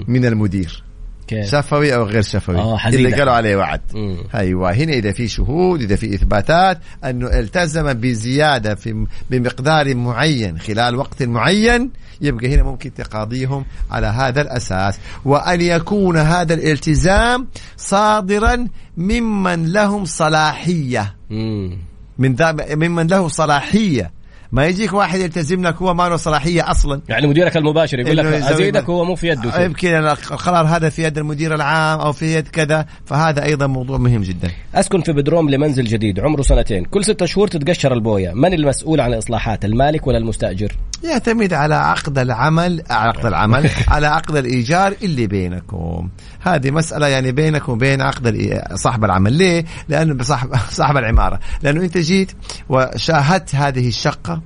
من المدير. كيف؟ شفوي أو غير شفوي حزينة. اذا قالوا عليه وعد مم. أيوه هنا إذا في شهود إذا في إثباتات أنه التزم بزيادة في بمقدار معين خلال وقت معين يبقى هنا ممكن تقاضيهم على هذا الأساس وأن يكون هذا الالتزام صادرا ممن لهم صلاحية مم. من ذا ممن له صلاحية ما يجيك واحد يلتزم لك هو ما له صلاحية أصلا. يعني مديرك المباشر يقول لك أزيدك هو مو في يده. يمكن القرار هذا في يد المدير العام أو في يد كذا فهذا أيضا موضوع مهم جدا. أسكن في بدروم لمنزل جديد عمره سنتين. كل ستة شهور تتقشر البوية. من المسؤول عن الاصلاحات المالك ولا المستأجر؟ يعتمد على عقد العمل على عقد العمل على عقد الإيجار اللي بينكم. هذه مسألة يعني بينك وبين عقد صاحب العمل. ليه؟ لأنه بصاحب صاحب العمارة. لأنه أنت جيت وشاهدت هذه الشقة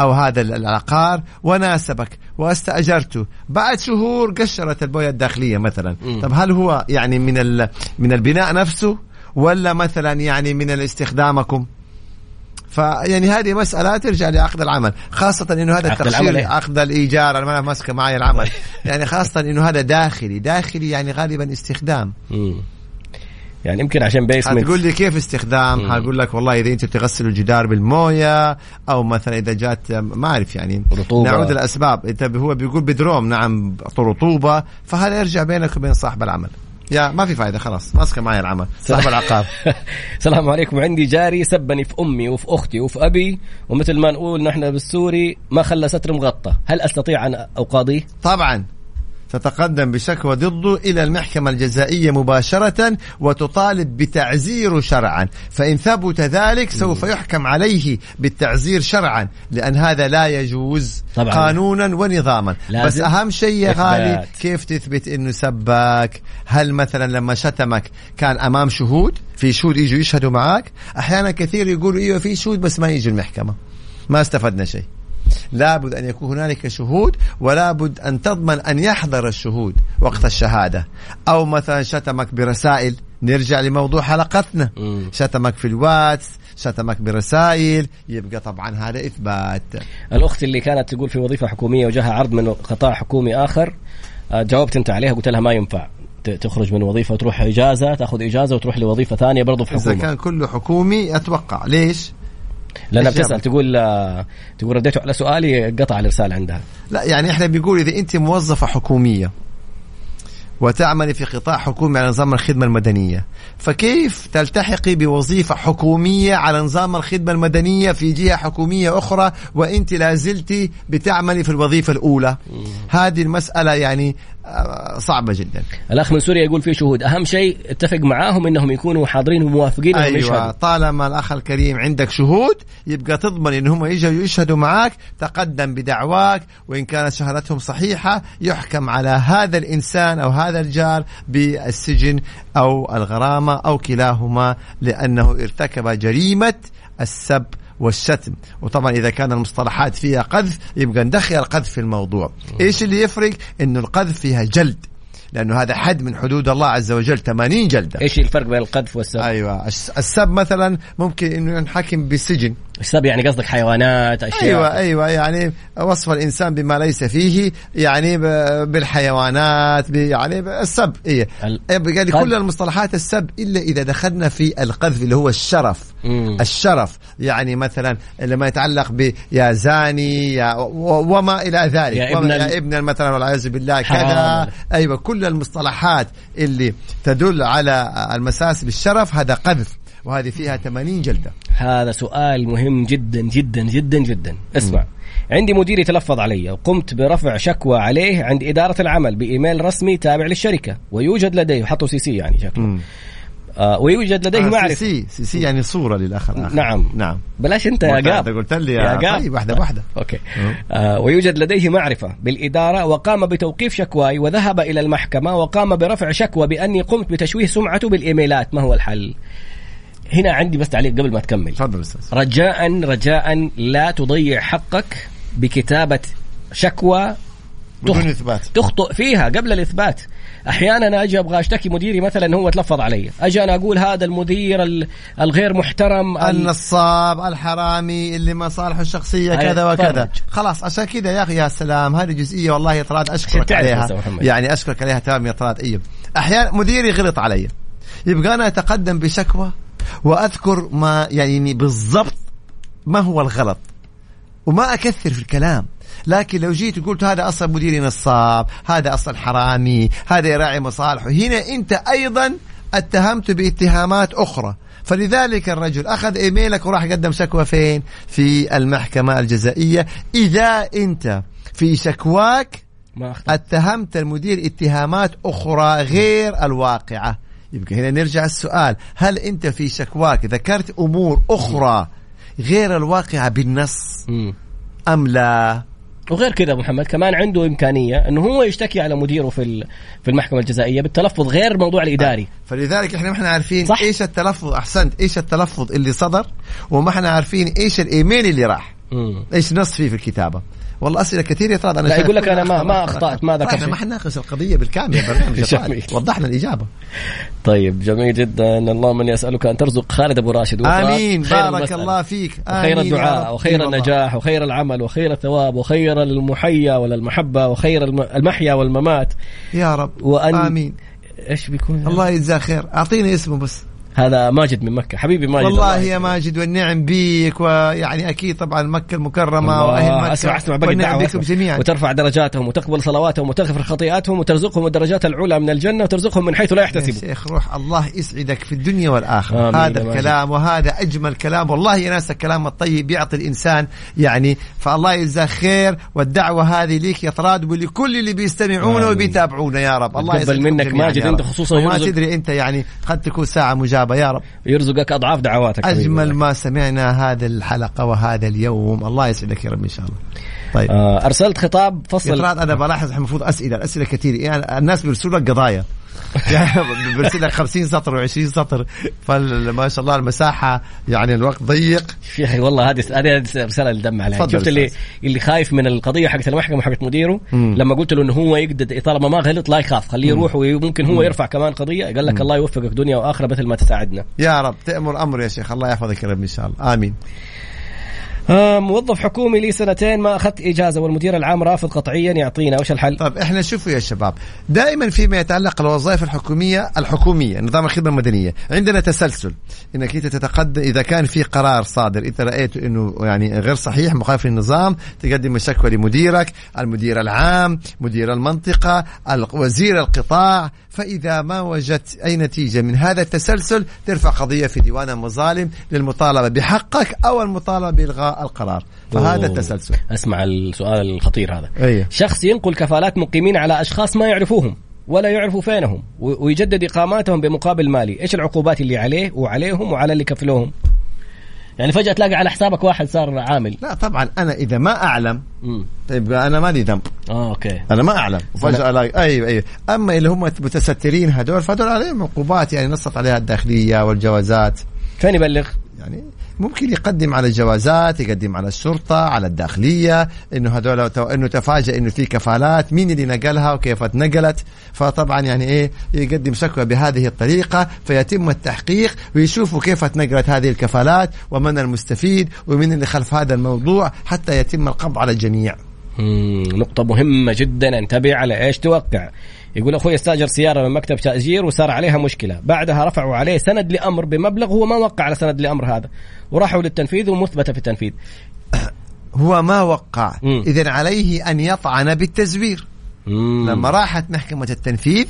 أو هذا العقار وناسبك واستاجرته بعد شهور قشرت البوية الداخلية مثلا. طب هل هو يعني من من البناء نفسه ولا مثلا يعني من استخدامكم فيعني هذه مسألة ترجع لعقد العمل خاصة إنه هذا التقشير إيه؟ عقد الإيجار أنا ما ماسكه معي العمل يعني خاصة إنه هذا داخلي داخلي يعني غالبا استخدام مم. يعني يمكن عشان بيسمنت حتقول لي كيف استخدام مم. حقول لك والله إذا أنت بتغسلوا الجدار بالموية أو مثلا إذا جات ما أعرف يعني رطوبة. نعود الاسباب انت هو بيقول بدروم نعم رطوبة فهذا يرجع بينك وبين صاحب العمل يا ما في فائده خلاص. ماسكة معي العمل صاحب العقار السلام عليكم. عندي جاري سبني في أمي وفي أختي وفي أبي. ومثل ما نقول نحن بالسوري ما خلى ستر مغطى. هل أستطيع أن أقاضيه؟ طبعا. تتقدم بشكوى ضده إلى المحكمة الجزائية مباشرة وتطالب بتعزيره شرعا. فإن ثبت ذلك سوف يحكم عليه بالتعزير شرعا لأن هذا لا يجوز طبعاً. قانونا ونظاما. لازم. بس أهم شيء يا. غالي كيف تثبت أنه سبك هل مثلا لما شتمك كان أمام شهود؟ في شهود يجوا يشهدوا معك أحيانا كثير يقولوا إيوه في شهود بس ما يجوا المحكمة. ما استفدنا شيء. لابد أن يكون هنالك شهود ولابد أن تضمن أن يحضر الشهود وقت الشهادة. أو مثلا شتمك برسائل نرجع لموضوع حلقتنا. مم. شتمك في الواتس شتمك برسائل يبقى طبعا هذا إثبات. الأخت اللي كانت تقول في وظيفة حكومية وجاها عرض من قطاع حكومي آخر آه، جاوبت أنت عليها قلت لها ما ينفع تخرج من وظيفة وتروح إجازة تأخذ إجازة وتروح لوظيفة ثانية برضو في حكومة. كان كله حكومي أتوقع. ليش؟ لأنها إيش بتسأل؟ تقول آه، تقول رديته على سؤالي قطع الإرسال عندها. لا يعني إحنا بنقول إذا أنت موظفة حكومية وتعملي في قطاع حكومي على نظام الخدمة المدنية فكيف تلتحقي بوظيفة حكومية على نظام الخدمة المدنية في جهة حكومية أخرى وأنت لازلتي بتعملي في الوظيفة الأولى؟ هذه المسألة يعني صعبة جدا. الأخ من سوريا يقول في شهود. أهم شيء اتفق معاهم إنهم يكونوا حاضرين وموافقين أيوة يشهدوا. طالما الأخ الكريم عندك شهود يبقى تضمن إن هم يجوا يشهدوا معك تقدم بدعواك وإن كانت شهادتهم صحيحة يحكم على هذا الإنسان أو هذا الجار بالسجن أو الغرامة أو كلاهما لأنه ارتكب جريمة السب والشتم وطبعا إذا كان المصطلحات فيها قذف يبقى ندخل القذف في الموضوع. إيش اللي يفرق؟ إنه القذف فيها جلد. لأنه هذا حد من حدود الله عز وجل 80 جلدة. إيش الفرق بين القذف والسب؟ أيوه. الس- السب مثلا ممكن إنه ينحكم بالسجن السب يعني قصدك حيوانات أشياء أيوه أيوه يعني وصف الإنسان بما ليس فيه يعني بالحيوانات يعني السب إيه. يعني. كل المصطلحات السب إلا إذا دخلنا في القذف اللي هو الشرف مم. الشرف يعني مثلا لما يتعلق ب يا زاني يا وما إلى ذلك يا ابن يا ابن مثلا والعياذ بالله. كذا أيوه كل المصطلحات اللي تدل على المساس بالشرف هذا قذف وهذه فيها 80 جلدة. هذا سؤال مهم جدا جدا جدا جدا. اسمع. عندي مديري تلفظ علي. وقمت برفع شكوى عليه عند إدارة العمل بإيميل رسمي تابع للشركة. ويوجد لديه حطوا CC يعني شكله. آه ويوجد لديه آه، معرفة. C. CC يعني صورة للاخ الآخر. نعم. نعم. بلاش أنت يا قاب أنت قلت لي يا قاب. طيب واحدة واحدة okay. مم. آه ويوجد لديه معرفة. بالإدارة وقام بتوقيف شكواي وذهب إلى المحكمة وقام برفع شكوى بأني قمت بتشويه سمعته بالإيميلات. ما هو الحل؟ هنا عندي بس تعليق قبل ما تكمل. تفضل أستاذ. رجاء رجاء لا تضيع حقك بكتابة شكوى بدون إثبات. تخطئ فيها قبل الإثبات. أحيانا أجي أبغى أشتكي مديري مثلا هو تلفظ علي. أجي أنا أقول هذا المدير ال- الغير محترم ال- النصاب الحرامي اللي مصالحه الشخصية كذا وكذا. فرج. خلاص عشان كذا يا أخي يا سلام هذه جزئية والله يا طراد أشكرك عليها. يعني أشكرك عليها تمام يا طراد أيوه أحيانا مديري غلط علي. يبقى أنا أتقدم بشكوى وأذكر ما يعني بالضبط ما هو الغلط. وما أكثر في الكلام. لكن لو جيت وقلت هذا أصلا مديري نصاب هذا أصلا حرامي هذا يراعي مصالحه. هنا أنت أيضا اتهمته باتهامات أخرى. فلذلك الرجل أخذ إيميلك وراح قدم شكوى فين؟ في المحكمة الجزائية. إذا أنت في شكواك ما أخطأ. اتهمت المدير اتهامات أخرى غير الواقعة. يبقى هنا نرجع السؤال هل أنت في شكواك ذكرت أمور أخرى غير الواقعة بالنص. أم لا وغير كذا أبو محمد كمان عنده إمكانية إنه هو يشتكي على مديره في في المحكمة الجزائية بالتلفظ غير الموضوع الإداري فلذلك إحنا ما إحنا عارفين. صح. إيش التلفظ أحسنت إيش التلفظ اللي صدر وما إحنا عارفين إيش الإيميل اللي راح مم. إيش نص فيه في الكتابة والله أسئلة كثير يا طراد أنا لا، يقول لك أنا ما- ما. أخطأت، ما ذكرت إحنا شيء. ما حنناقش القضية بالكامل يا برنامج يا طراد. جميل. وضحنا الإجابة طيب جميل جدا اللهم إني أسألك أن ترزق خالد أبو راشد آمين خير بارك. الله فيك آمين يا الدعاء. وخير. النجاح وخير العمل وخير الثواب وخير المحيا ولا المحبة وخير الم- المحيا والممات يا رب وأن آمين إيش بيكون الله يجزاه خير أعطيني اسمه بس هذا ماجد من مكة. حبيبي ماجد. والله الله يا ماجد والنعم بيك ويعني أكيد طبعا مكة المكرمة وأهل مكة. اسمع أسمع باقي الدعوة بكم. جميعا. وترفع درجاتهم وتقبل صلواتهم وتغفر خطيئاتهم وترزقهم الدرجات العلى من الجنة وترزقهم من حيث لا يا يحتسبوا شيخ روح الله يسعدك في الدنيا والآخرة. آمين هذا يا. الكلام وهذا أجمل كلام. والله يا ناس الكلام الطيب يعطي الإنسان يعني فالله يجزاه خير. والدعوة هذه ليك يا طراد ولكل اللي بيستمعونا. وبيتابعونا يا رب. الله يسعدكم منك ماجد يا رب. خصوصاً يرزق- تدري أنت يعني قد تكون ساعة مجابة يا رب. يرزقك أضعاف دعواتك. أجمل ما سمعنا هذه الحلقة وهذا اليوم. الله يسعدك يا رب إن شاء الله. طيب. آه أرسلت خطاب فصل. أنا بلاحظ المفروض أسئلة الاسئله كثير يعني الناس بيرسلوا لك قضايا. يعني بيرسل لك 50 سطر و20 سطر. فما شاء الله المساحة يعني الوقت ضيق. يا أخي والله هذه هذه رسالة اللي دم عليها شفت اللي. اللي خايف من القضية حقت المحكمة حقت مديره؟ مم. لما قلت له إنه هو يقدر طالما ما غلط لا يخاف. خليه يروح وممكن هو يرفع كمان قضية. قال لك الله يوفقك دنيا وآخرة مثل ما تساعدنا. يا رب تأمر أمر يا شيخ. الله يحفظك يا رب إن شاء الله. آمين. آه موظف حكومي لي سنتين ما أخذت إجازة والمدير العام رافض انيا يعطينا وش الحل؟ طيب إحنا شوفوا يا شباب دائما فيما يتعلق الوظائف الحكومية الحكومية نظام الخدمة المدنية عندنا تسلسل إنك أنت تتقدم إذا كان في قرار صادر انت رأيت إنه يعني غير صحيح مخالف للنظام تقدم شكوى لمديرك المدير العام مدير المنطقة ال- وزير القطاع فإذا ما وجدت أي نتيجة من هذا التسلسل ترفع قضية في ديوان المظالم للمطالبة بحقك أو المطالبة بإلغاء القرار. فهذا أوه. التسلسل. أسمع السؤال الخطير هذا. أيوه شخص ينقل كفالات مقيمين على أشخاص ما يعرفوهم ولا يعرفوا فينهم ويجدد إقاماتهم بمقابل مالي، إيش العقوبات اللي عليه وعليهم وعلى اللي كفلوهم؟ يعني فجأة تلاقي على حسابك واحد صار عامل. لا طبعا أنا إذا ما أعلم طيب أنا مالي ذنب. آه أوكي. أنا ما أعلم. وفجأة الاقي أيوه أيوه أما اللي هم متسترين هذول فهذول عليهم عقوبات يعني نصت عليها الداخلية والجوازات. فين يبلغ؟ يعني ممكن يقدم على الجوازات يقدم على الشرطة على الداخلية إنه هذول إنه تفاجئ إنه في كفالات مين اللي نقلها وكيف اتنقلت. فطبعا يعني إيه يقدم شكوى بهذه الطريقة فيتم التحقيق ويشوفوا كيف اتنقلت هذه الكفالات ومن المستفيد ومن اللي خلف هذا الموضوع حتى يتم القبض على الجميع. نقطة مهمة جدا. انتبه على إيش توقع. يقول أخوي استاجر سيارة من مكتب تأجير وصار عليها مشكلة. بعدها رفعوا عليه سند لأمر بمبلغ هو ما وقع على سند لأمر هذا. وراحوا للتنفيذ ومثبتة في التنفيذ. هو ما وقع. اذا عليه أن يطعن بالتزوير. مم. لما راحت محكمة التنفيذ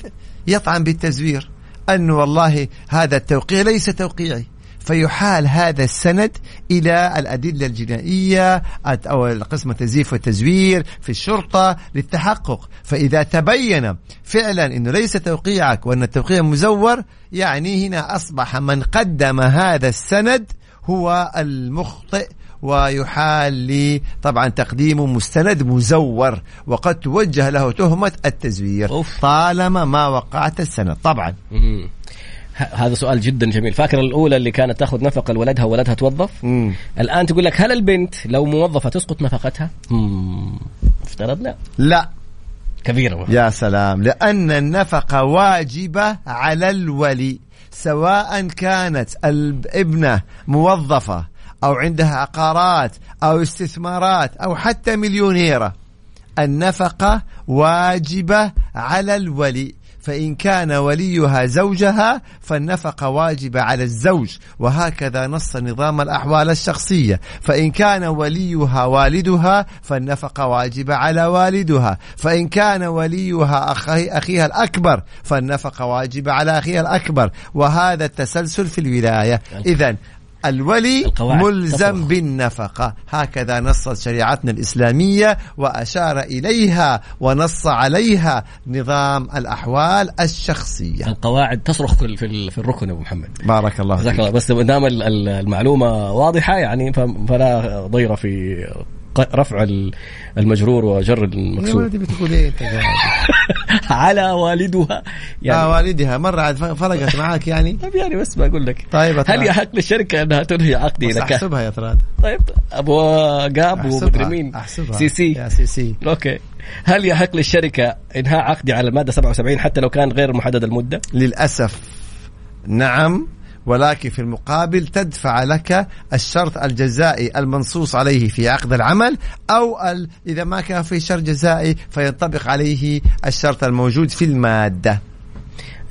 يطعن بالتزوير. أنه والله هذا التوقيع ليس توقيعي. فيحال هذا السند إلى الأدلة الجنائية أو قسم التزييف والتزوير في الشرطة للتحقق. فإذا تبين فعلا أنه ليس توقيعك وأن التوقيع مزور يعني هنا أصبح من قدم هذا السند هو المخطئ ويحال لي طبعا تقديم مستند مزور وقد توجه له تهمة التزوير أوف. طالما ما وقعت السند. طبعا. هذا سؤال جدا جميل. فاكر الأولى اللي كانت تأخذ نفقة لولدها وولدها توظف؟ مم. الآن تقول لك هل البنت لو موظفة تسقط نفقتها؟ مم. افترض لا. لا كبيره يا سلام. لأن النفقة واجبة على الولي سواء كانت الابنة موظفة أو عندها عقارات أو استثمارات أو حتى مليونيرة. النفقة واجبة على الولي. فإن كان وليها زوجها فالنفقة واجبة على الزوج وهكذا نص نظام الأحوال الشخصية. فإن كان وليها والدها فالنفقة واجبة على والدها. فإن كان وليها أخي أخيها الأكبر فالنفقة واجبة على أخيها الأكبر. وهذا التسلسل في الولاية. إذا الولي ملزم تصرخ. بالنفقة. هكذا نصت شريعتنا الإسلامية وأشار إليها ونص عليها نظام الأحوال الشخصية. القواعد تصرخ في في الركن أبو محمد. بارك الله فيك. بس دام المعلومة واضحة يعني فلا ضير في رفع المجرور وجر المكسور. يا بتقول إيه أنت؟ على والدها. يعني آه والدها. مرة عاد فرقت معك يعني؟ طيب يعني بس بقول لك. طيب هل يحق للشركة أنها تنهي عقدي لك؟ أحسبها يا طراد طيب أبو قاب ومدري مين. سي سي. يا سي سي. أوكي. هل يحق للشركة إنهاء عقدي على المادة 77 حتى لو كان غير محدد المدة؟ للأسف نعم. ولكن في المقابل تدفع لك الشرط الجزائي المنصوص عليه في عقد العمل أو إذا ما كان في شرط جزائي فينطبق عليه الشرط الموجود في المادة.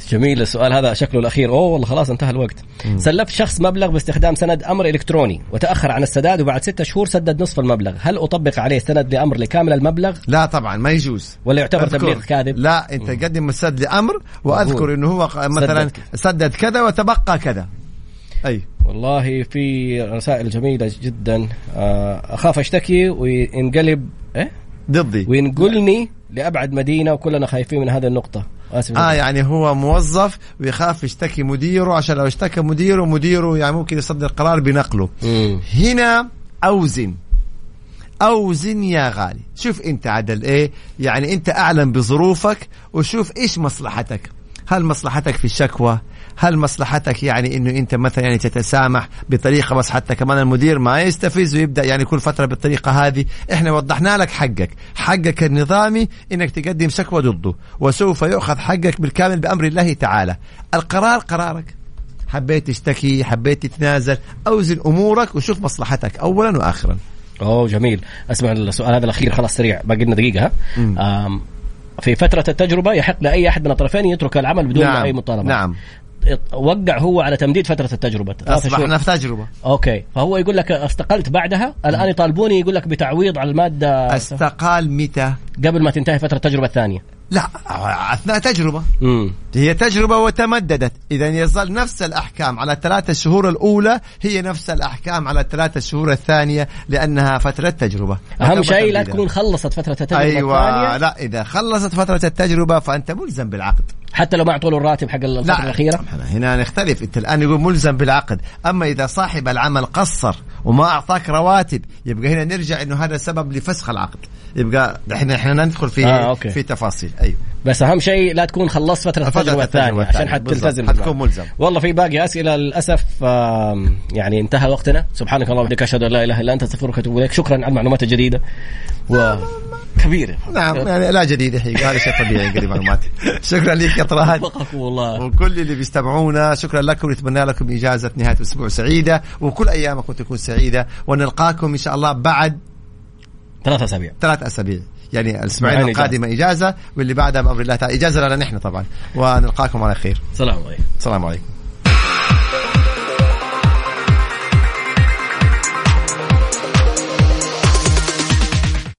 جميل السؤال هذا شكله الأخير. أوه والله خلاص انتهى الوقت. مم. سلفت شخص مبلغ باستخدام سند أمر إلكتروني وتأخر عن السداد وبعد ستة شهور سدد نصف المبلغ. هل أطبق عليه سند لأمر لكامل المبلغ؟ لا طبعا ما يجوز. ولا يعتبر. تبليغ كاذب؟ لا أنت مم. قدم السد لأمر وأذكر إنه هو مثلا سدد, سدد كذا وتبقى كذا. أي. والله في رسائل جميلة جدا. آه، أخاف أشتكي وينقلب إيه؟ ضدي. وينقلني لأبعد مدينة وكلنا خايفين من هذه النقطة. آه يعني هو موظف ويخاف يشتكي مديره عشان لو اشتكى مديره مديره يعني ممكن يصدر قرار بنقله. مم. هنا أوزن. أوزن يا غالي. شوف أنت عدل إيه. يعني أنت أعلم بظروفك وشوف إيش مصلحتك. هل مصلحتك في الشكوى؟ هل مصلحتك يعني إنه أنت مثلا يعني تتسامح بطريقة بس حتى كمان المدير ما يستفز ويبدأ يعني كل فترة بالطريقة هذه. إحنا وضحنا لك حقك حقك النظامي إنك تقدم شكوى ضده وسوف يؤخذ حقك بالكامل بأمر الله تعالى. القرار قرارك. حبيت تشتكي حبيت تتنازل أوزن أمورك وشوف مصلحتك اولا واخرا. أوه جميل. أسمع السؤال هذا الأخير خلاص سريع باقي لنا دقيقة في فترة التجربة يحق لأي أحد من الطرفين يترك العمل بدون نعم. أي مطالبة. نعم. وقع هو على تمديد فترة التجربة. اصبحنا في تجربة. أوكي. فهو يقول لك استقلت بعدها. الآن يطالبوني يقول لك بتعويض على المادة. استقال متى؟ قبل ما تنتهي فترة التجربة الثانية. لا أثناء تجربة. مم. هي تجربة وتمددت. اذا يظل نفس الأحكام على الثلاثة شهور الأولى هي نفس الأحكام على الثلاثة شهور الثانية لأنها فترة تجربة. أهم شيء لا تكون خلصت فترة التجربة أيوه الثانية. لا إذا خلصت فترة التجربة فأنت ملزم بالعقد. حتى لو ما اعطوا له الراتب حق الفترة لا الأخيرة. هنا نختلف. أنت الآن يقول ملزم بالعقد. أما إذا صاحب العمل قصر وما أعطاك رواتب. يبقى هنا نرجع إنه هذا سبب لفسخ العقد. يبقى إحنا إحنا ندخل في آه، أوكي. في تفاصيل. أيوه. بس أهم شيء لا تكون خلصت فترة التجربة الثانية عشان حتلتزم حتكون ملزم. والله في باقي أسئلة للأسف يعني انتهى وقتنا. سبحانك اللهم وبحمدك أشهد أن لا إله إلا أنت أستغفرك وأتوب إليك. شكرا على المعلومات الجديدة و كبيرة. نعم يعني لا جديد هذا شيء طبيعي ينقل معلومات. شكرا لك يا طراد وفقكم الله. وكل اللي بيستمعونا شكرا لكم. ونتمنى لكم إجازة نهاية أسبوع سعيدة. وكل أيامكم تكون سعيدة. ونلقاكم إن شاء الله بعد ثلاث أسابيع. ثلاث أسابيع. يعني الاسبوعين القادمه إجازة واللي بعدها بأمر الله تعالى إجازة لنا نحن طبعا. ونلقاكم على خير. السلام عليكم. السلام عليكم.